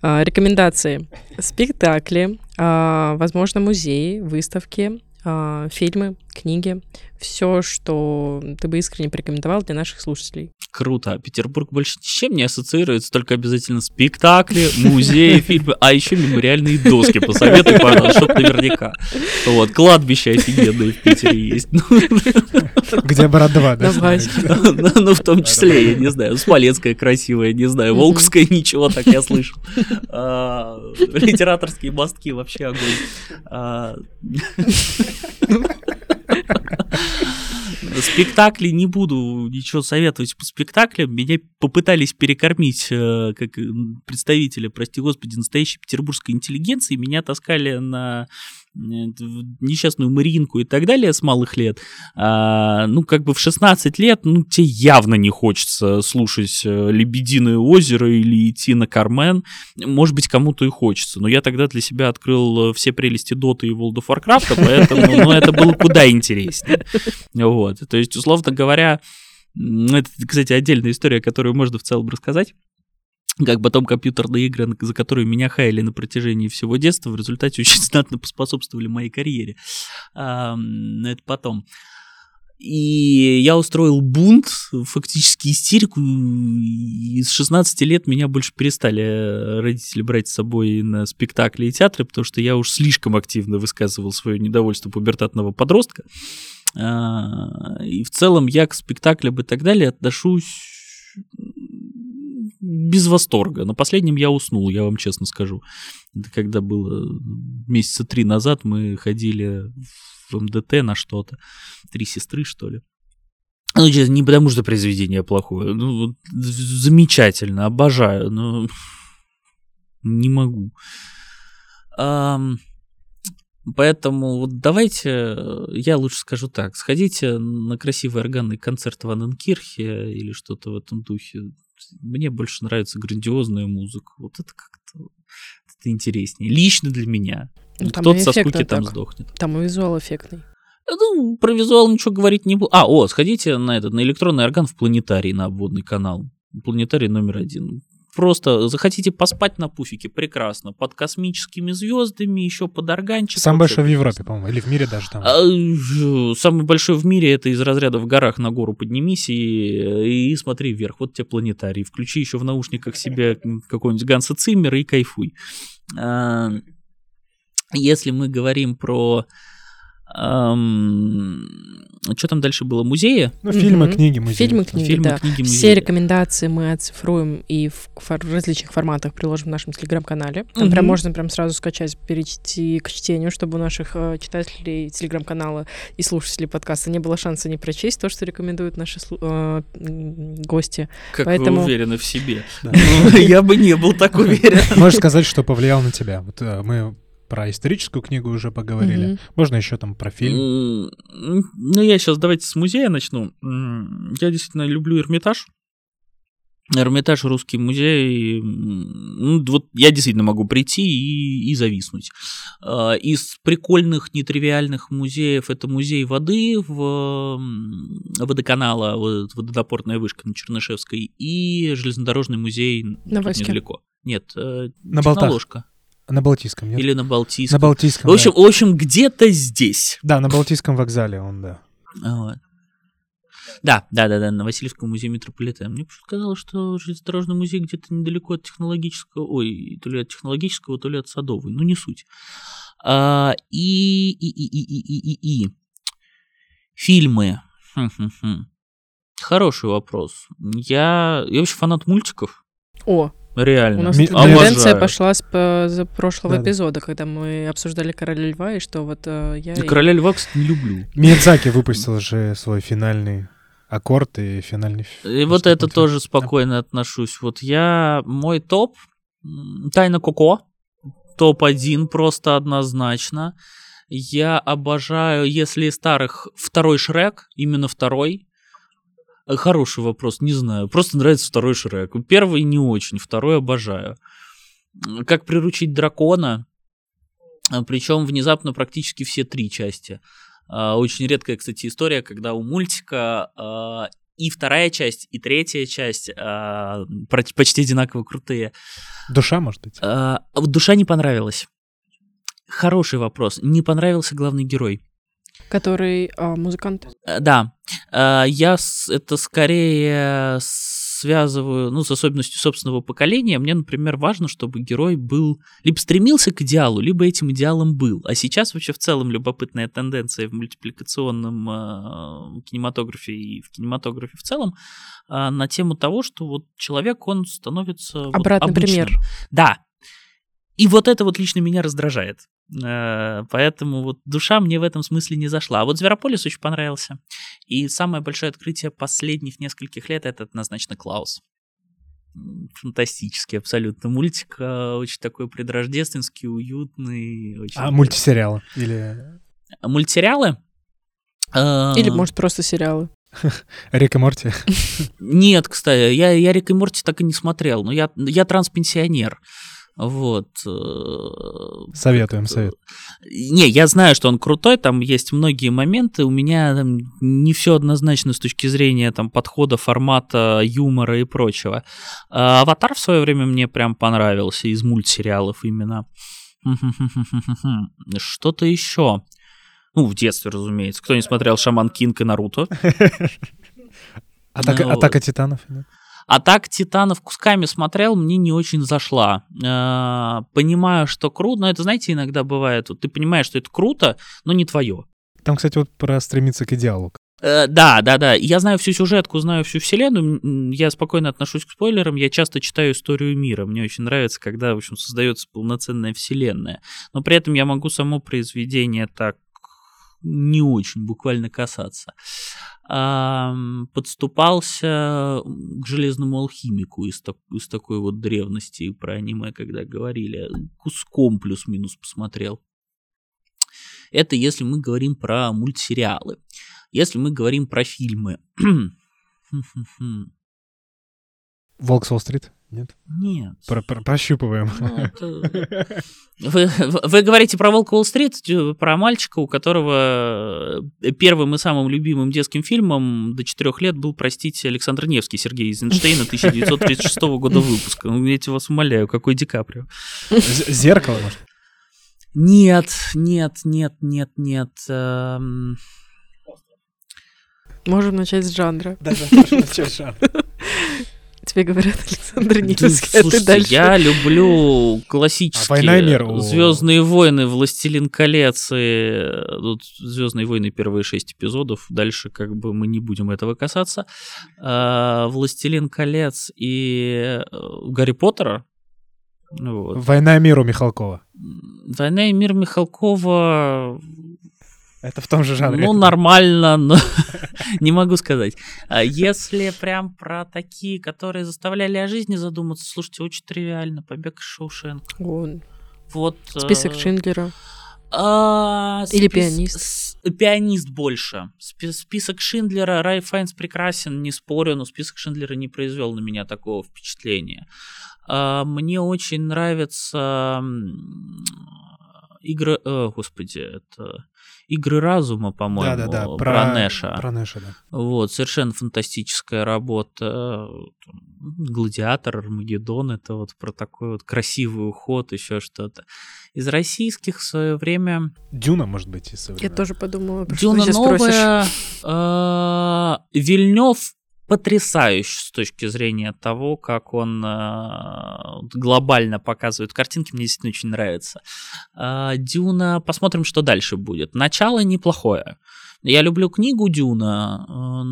B: А, рекомендации. Спектакли, а, возможно, музеи, выставки, а, фильмы, книги, все, что ты бы искренне порекомендовал для наших слушателей.
C: Круто. Петербург больше ни с чем не ассоциируется, только обязательно спектакли, музеи, фильмы, а еще мемориальные доски. Посоветуй, пожалуйста, чтоб наверняка. Вот, кладбище офигенное в Питере есть.
A: Где Бородва, да?
C: Ну, в том числе, я не знаю, Смоленская красивая, не знаю, Волковская ничего, так я слышал. А, литераторские мостки вообще огонь. Спектакли не буду ничего советовать по спектаклям. Меня попытались перекормить э, как представителя, прости господи, настоящей петербургской интеллигенции. Меня таскали на несчастную Маринку и так далее с малых лет, а, ну, как бы в 16 лет, ну, тебе явно не хочется слушать э, «Лебединое озеро» или идти на «Кармен». Может быть, кому-то и хочется, но я тогда для себя открыл э, все прелести Доты и World of Warcraft, поэтому, ну, это было куда интереснее. Вот, то есть, условно говоря, это, кстати, отдельная история, которую можно в целом рассказать как потом компьютерные игры, за которые меня хаяли на протяжении всего детства, в результате очень знатно поспособствовали моей карьере. А, это потом. И я устроил бунт, фактически истерику, и с 16 лет меня больше перестали родители брать с собой на спектакли и театры, потому что я уж слишком активно высказывал свое недовольство пубертатного подростка. А, и в целом я к спектаклям и так далее отношусь без восторга. На последнем я уснул, я вам честно скажу. Это когда было месяца три назад, мы ходили в МДТ на что-то. Три сестры, что ли. Ну, не потому что произведение плохое. Ну, замечательно, обожаю, но не могу. Um, Поэтому вот давайте, я лучше скажу так, сходите на красивый органный концерт в Анненкирхе или что-то в этом духе. Мне больше нравится грандиозная музыка. Вот это как-то это интереснее. Лично для меня. Ну, Кто-то со скуки там так. сдохнет.
B: Там и визуал эффектный.
C: Ну, про визуал ничего говорить не буду. А, о, сходите на этот, на электронный орган в планетарий, на обводный канал. Планетарий номер один. Просто захотите поспать на пуфике, прекрасно. Под космическими звездами, еще под органчиком.
A: Самый большой в. Европе, по-моему, или в мире даже там.
C: А, Самый большой в мире это из разряда в горах на гору поднимись и, и смотри вверх. Вот тебе планетарий. Включи еще в наушниках себе какой-нибудь Ганса Циммера и кайфуй. А, Если мы говорим про... Что там дальше было? Музеи?
A: Ну, фильмы,
B: Мгм.
A: книги, музеи.
B: Фильмы, книги,
C: Фильмы,
B: да.
C: книги, музеи.
B: Все рекомендации мы оцифруем и в, различных форматах приложим в нашем телеграм-канале. Там прям
C: Мгм.
B: можно прям сразу скачать, перейти к чтению, чтобы у наших э, читателей телеграм-канала и слушателей подкаста не было шанса не прочесть то, что рекомендуют наши слу- э, гости.
C: Как
B: Поэтому-
C: вы уверены в себе. Я бы не был так уверен.
A: Можешь сказать, что повлиял на тебя? Вот э, мы про историческую книгу уже поговорили.
B: Мгм.
A: Можно еще там про фильм.
C: М, Ну, я сейчас давайте с музея начну. Я действительно люблю Эрмитаж. Эрмитаж русский музей. Ну, вот я действительно могу прийти и, и зависнуть. А, Из прикольных, нетривиальных музеев это музей воды в водоканала, вот водонапорная вышка на Чернышевской, и железнодорожный музей
B: На
C: недалеко. Нет, э,
A: На Болтах. На Балтийском, нет?
C: Или на Балтийском.
A: На Балтийском,
C: В общем,
A: да.
C: в общем, где-то здесь.
A: Да, на Балтийском вокзале он, да.
C: Вот. Да, да, да, да, на Васильевском музее метрополитена. Мне почему-то казалось, что железнодорожный музей где-то недалеко от технологического, ой, то ли от технологического, то ли от садовой. Ну, не суть. А, и, и, и, и, и, и, и, и. Фильмы. Хм-хм-хм. Хороший вопрос. Я, я вообще фанат мультиков.
B: О,
C: Реально.
B: у нас
A: Ми- Обожаю.
B: тенденция пошла с по- за прошлого
A: Да-да.
B: эпизода, когда мы обсуждали Короля Льва, и что вот э, я... и-
C: Короля Льва, кстати, не люблю.
A: Миядзаки выпустил же свой финальный аккорд и финальный... фи-
C: И вот это тоже спокойно отношусь. Вот я, мой топ, Тайна Коко, топ-1 просто однозначно. Я обожаю, если из старых, второй Шрек, именно второй. Хороший вопрос, не знаю. Просто нравится второй Шрек. Первый не очень, второй обожаю. Как приручить дракона, причем внезапно практически все три части. А, Очень редкая, кстати, история, когда у мультика а, и вторая часть, и третья часть а, почти одинаково крутые.
A: Душа, может быть?
C: А, а душа не понравилась. Хороший вопрос. Не понравился главный герой.
B: Который а, музыкант.
C: Э, Да, Э, я это скорее связываю, ну, с особенностью собственного поколения. Мне, например, важно, чтобы герой был, либо стремился к идеалу, либо этим идеалом был. А сейчас вообще в целом любопытная тенденция в мультипликационном э, кинематографе и в кинематографе в целом э, на тему того, что вот человек, он становится вот
B: Обратный
C: обычным.
B: пример.
C: Да. И вот это вот лично меня раздражает. Э, Поэтому вот душа мне в этом смысле не зашла. А вот Зверополис очень понравился. И самое большое открытие последних нескольких лет это однозначно Клаус. Фантастический абсолютно мультик, э, очень такой предрождественский, уютный. Очень
A: А мультисериалы? Или
C: А Мультсериалы? Э,
B: Или, может, просто сериалы.
A: Рик и Морти?
C: Нет, кстати, я, я Рик и Морти так и не смотрел, но я, я транспенсионер. Вот. э,
A: Советуем, совет.
C: Не, я знаю, что он крутой, там есть многие моменты, у меня там не все однозначно с точки зрения там подхода, формата, юмора и прочего. А Аватар в свое время мне прям понравился из мультсериалов именно. Что-то еще. Ну, в детстве, разумеется. Кто не смотрел Шаман Кинг и Наруто?
A: Атака,
C: Ну,
A: Атака титанов?
C: А так Титанов кусками смотрел, мне не очень зашла. Э, Понимаю, что круто, но это, знаете, иногда бывает. вот Ты понимаешь, что это круто, но не твое.
A: Там, кстати, вот про стремиться к идеалу.
C: Э, Да, да, да. Я знаю всю сюжетку, знаю всю вселенную. Я спокойно отношусь к спойлерам. Я часто читаю историю мира. Мне очень нравится, когда, в общем, создается полноценная вселенная. Но при этом я могу само произведение так не очень буквально касаться. Подступался к железному алхимику из, так- из такой вот древности про аниме, когда говорили. Куском плюс-минус посмотрел. Это если мы говорим про мультсериалы. Если мы говорим про фильмы.
A: Волк с Уолл-стрит? Нет?
C: Нет.
A: Про- про- Прощупываем.
C: Ну, это- Вы, вы говорите про Волк Уолл-стрит, э, про мальчика, у которого э, первым и самым любимым детским фильмом до четырех лет был, простите, Александр Невский, Сергей Эйзенштейна, 1936 года выпуска. Ну, Я тебя вас умоляю, какой Ди Каприо.
A: З- Зеркало, может?
C: Нет, нет, нет, нет, нет. эм,
B: Можем начать с жанра.
A: Да, да, прошу начать жанр.
B: Тебе говорят Александр Невский, а ты дальше.
C: я люблю классические
A: А «Война и мир»
C: Звездные войны, Властелин колец и Звездные войны первые шесть эпизодов. Дальше как бы мы не будем этого касаться. А, Властелин колец и э, Гарри Поттера. Вот.
A: «Война и мир» у Михалкова.
C: Война и мир Михалкова
A: Это в том же жанре.
C: Ну, нормально, но не могу сказать. А Если прям про такие, которые заставляли о жизни задуматься, слушайте, очень тривиально. Побег из Шоушенка.
B: Вон,
C: Вот.
B: список
C: э,
B: Шиндлера.
C: а,
B: Или
C: спис-
B: «Пианист».
C: с- Пианист больше. Спи- Список Шиндлера, Рай Файнс прекрасен, не спорю, но список Шиндлера не произвел на меня такого впечатления. А, Мне очень нравятся игры, э, господи, это игры разума, по-моему,
A: Да-да-да,
C: про, Нэша.
A: Про Нэша, да.
C: Вот, совершенно фантастическая работа. Гладиатор, Армагеддон, это вот про такой вот красивый уход, еще что-то. Из российских в свое время
A: Дюна, может быть, из
B: Я
A: современных.
B: тоже подумала, про что
C: Дюна
B: спросишь.
C: новая. э, Вильнев потрясающ с точки зрения того, как он э, глобально показывает картинки, мне действительно очень нравится. Э, Дюна, посмотрим, что дальше будет. Начало неплохое. Я люблю книгу Дюна, э,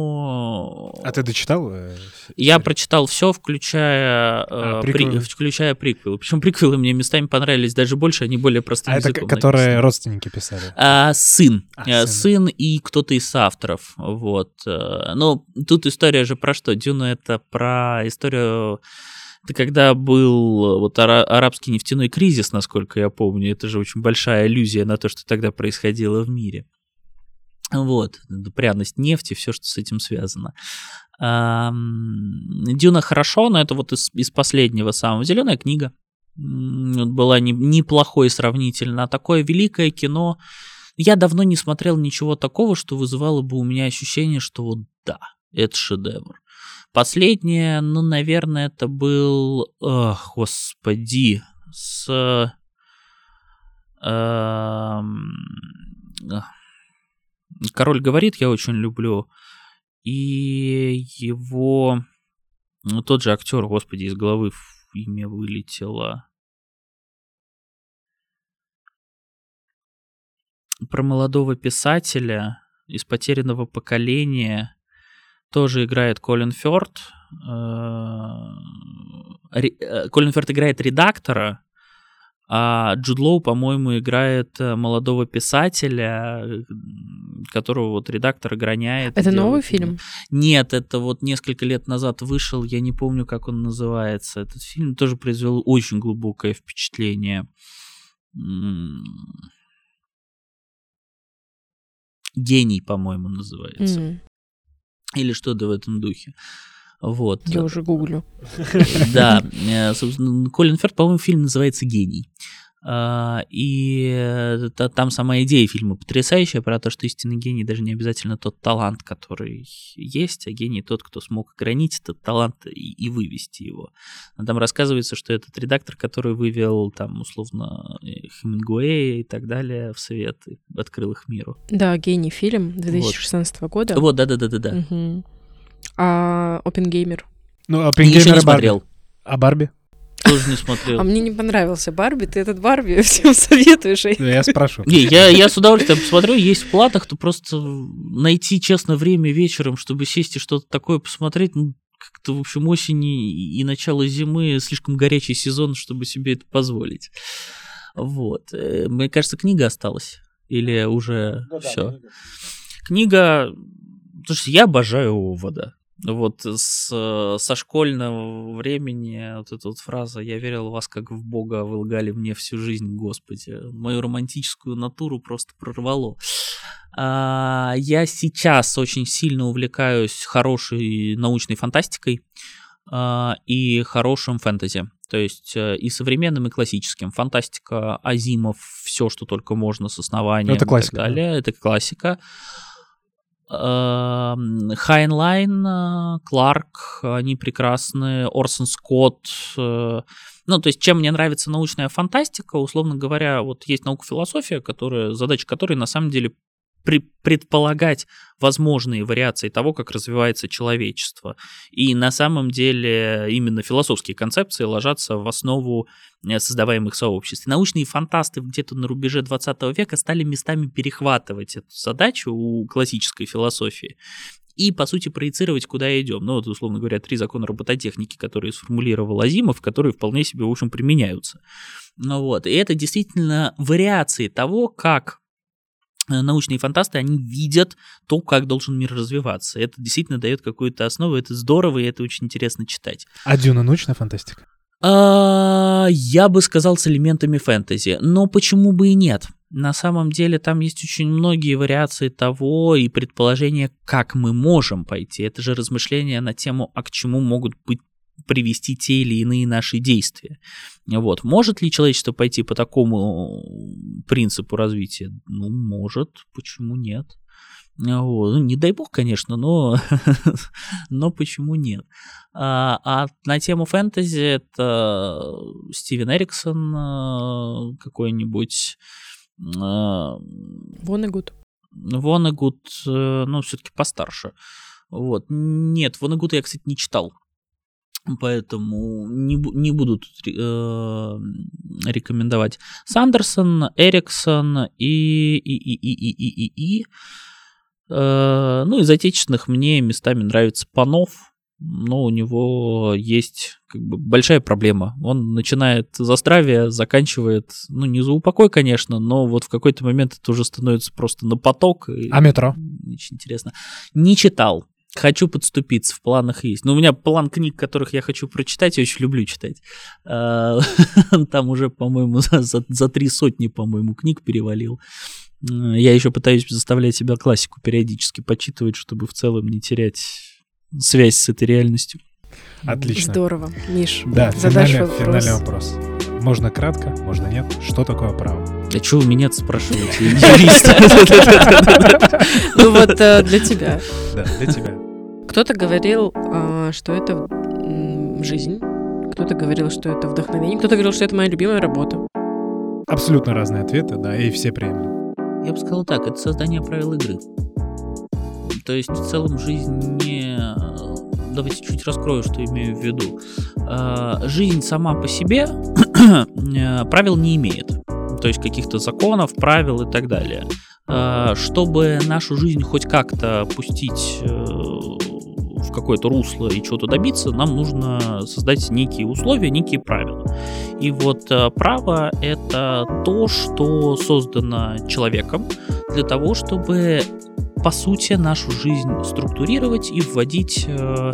C: но...
A: А ты дочитал? э,
C: Я прочитал все, включая, э,
A: А,
C: при-
A: приквелы.
C: включая приквелы. Причем приквелы мне местами понравились даже больше, они более простым
A: А это
C: языком
A: которые
C: написаны.
A: родственники писали?
C: А, сын.
A: А, сын.
C: сын и кто-то из авторов. Вот. Но тут история же про что? Дюна это про историю... Это когда был вот ара- арабский нефтяной кризис, насколько я помню, это же очень большая иллюзия на то, что тогда происходило в мире. Вот, пряность нефти, все, что с этим связано. Дюна хорошо, но это вот из, из последнего самого. Зеленая книга. Была не- неплохой сравнительно. А такое великое кино. Я давно не смотрел ничего такого, что вызывало бы у меня ощущение, что вот да, это шедевр. Последнее, ну, наверное, это был... Ох, господи. С... ах. Король говорит, я очень люблю. И его... Ну, тот же актер, господи, из головы имя вылетело. Про молодого писателя из потерянного поколения тоже играет Колин Фёрд. Э, э, Колин Фёрд играет редактора, а Джуд Лоу, по-моему, играет э, молодого писателя, э, которого вот редактор ограняет.
B: Это новый
C: него-
B: фильм?
C: Нет, это вот несколько лет назад вышел, я не помню, как он называется. Этот фильм тоже произвел очень глубокое впечатление. Гений, по-моему, называется.
B: М,
C: Или что-то в этом духе. Вот.
B: Я уже гуглю.
C: Да, э, собственно, Колин Ферд, по-моему, фильм называется «Гений». А, И э, та- там сама идея фильма потрясающая про то, что истинный гений даже не обязательно тот талант, который есть, а гений тот, кто смог ограничить этот талант и, и вывести его. А Там рассказывается, что этот редактор, который вывел там условно э, Хемингуэя и так далее в свет, открыл их миру.
B: Да, гений фильм 2016 года.
C: Вот, да-да-да-да-да.
B: Мгм. А Опенгеймер?
A: Ну, а
C: Еще не
A: и Барби.
C: смотрел.
A: А Барби?
C: Тоже не смотрел.
B: А мне не понравился Барби, ты этот Барби всем советуешь. а я-
A: Да, спрашиваю.
C: Не, я, я с удовольствием посмотрю, есть в платах, то просто найти, честно, время вечером, чтобы сесть и что-то такое посмотреть, ну, как-то, в общем, осень и, начало зимы слишком горячий сезон, чтобы себе это позволить. Вот. Э, Мне кажется, книга осталась. Или уже все. Книга... Слушайте, я обожаю Овода. Вот с, э, со школьного времени вот эта вот фраза «Я верил в вас как в Бога, а вы лгали мне всю жизнь, Господи». Мою романтическую натуру просто прорвало. А, я сейчас очень сильно увлекаюсь хорошей научной фантастикой. э, и хорошим фэнтези. То есть э, и современным, и классическим. Фантастика, Азимов, все, что только можно с «Основанием».
A: Это классика.
C: И так далее. Это классика. Хайнлайн, э, Кларк, они прекрасные, Орсон Скотт. Э, ну, то есть, чем мне нравится научная фантастика, условно говоря, вот есть наука философия, которая, задача которой на самом деле предполагать возможные вариации того, как развивается человечество. И на самом деле именно философские концепции ложатся в основу э, создаваемых сообществ. научные фантасты где-то на рубеже 20 века стали местами перехватывать эту задачу у классической философии и, по сути, проецировать, куда идем. Ну, вот, условно говоря, три закона робототехники, которые сформулировал Азимов, которые вполне себе, в общем, применяются. Ну вот, и это действительно вариации того, как научные фантасты, они видят то, как должен мир развиваться. Это действительно дает какую-то основу, это здорово, и это очень интересно читать.
A: А Дюна научная фантастика?
C: А, я бы сказал с элементами фэнтези, но почему бы и нет? На самом деле там есть очень многие вариации того и предположения, как мы можем пойти. Это же размышления на тему, а к чему могут быть привести те или иные наши действия. Вот. Может ли человечество пойти по такому принципу развития? Ну, может, почему нет? Вот. Ну, не дай бог, конечно, но, но почему нет? А, а на тему фэнтези это Стивен Эриксон э, какой-нибудь.
B: Э, Вонегуд.
C: Вонегуд, э, ну, все-таки постарше. Вот. Нет, Вонегуд я, кстати, не читал. Поэтому не, не буду тут э, рекомендовать. Сандерсон, Эриксон и, и, и, и, и, и, и, и. Э, ну, из отечественных мне местами нравится Панов, но у него есть как бы большая проблема. Он начинает за здравие, заканчивает, ну, не за упокой, конечно, но вот в какой-то момент это уже становится просто на поток.
A: А метро?
C: Очень интересно. Не читал. Хочу подступиться, в планах есть. Но у меня план книг, которых я хочу прочитать, я очень люблю читать. А, там уже, по-моему, за, за три сотни, по-моему, книг перевалил. Я еще пытаюсь заставлять себя классику периодически почитывать, чтобы в целом не терять связь с этой реальностью.
A: Отлично.
B: Здорово. Миш,
A: да, финальный, вопрос. финальный вопрос. Можно кратко, можно нет. Что такое право?
C: А что вы меня спрашиваете,
B: Ну вот э, для тебя.
A: Да, для тебя.
B: Кто-то говорил, а, что это жизнь, кто-то говорил, что это вдохновение, кто-то говорил, что это моя любимая работа.
A: Абсолютно разные ответы, да, и все приемлемы.
C: Я бы сказал так, это создание правил игры. То есть в целом жизнь не... Давайте чуть раскрою, что имею в виду. Жизнь сама по себе э, правил не имеет. То есть каких-то законов, правил и так далее. А, чтобы нашу жизнь хоть как-то пустить э, в какое-то русло и чего-то добиться, нам нужно создать некие условия, некие правила. И вот э, право — это то, что создано человеком для того, чтобы по сути нашу жизнь структурировать и вводить э,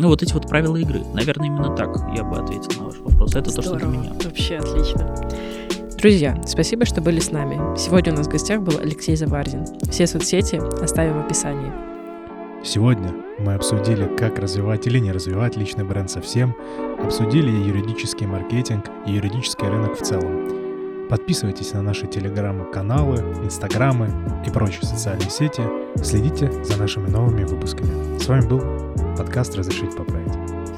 C: ну, вот эти вот правила игры. Наверное, именно так я бы ответил на вопрос. Это Здорово. то, что для меня.
B: Вообще отлично. Друзья, спасибо, что были с нами. Сегодня у нас в гостях был Алексей Заварзин. Все соцсети оставим в описании.
A: Сегодня мы обсудили, как развивать или не развивать личный бренд совсем, обсудили юридический маркетинг и юридический рынок в целом. Подписывайтесь на наши телеграм-каналы, инстаграмы и прочие социальные сети. Следите за нашими новыми выпусками. С вами был подкаст «Разрешить поправить».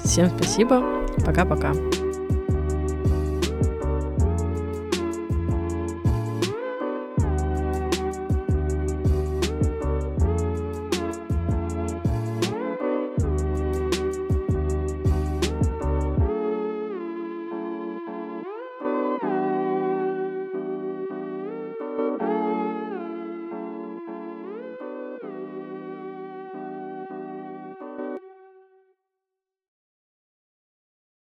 B: Всем спасибо. Пока-пока.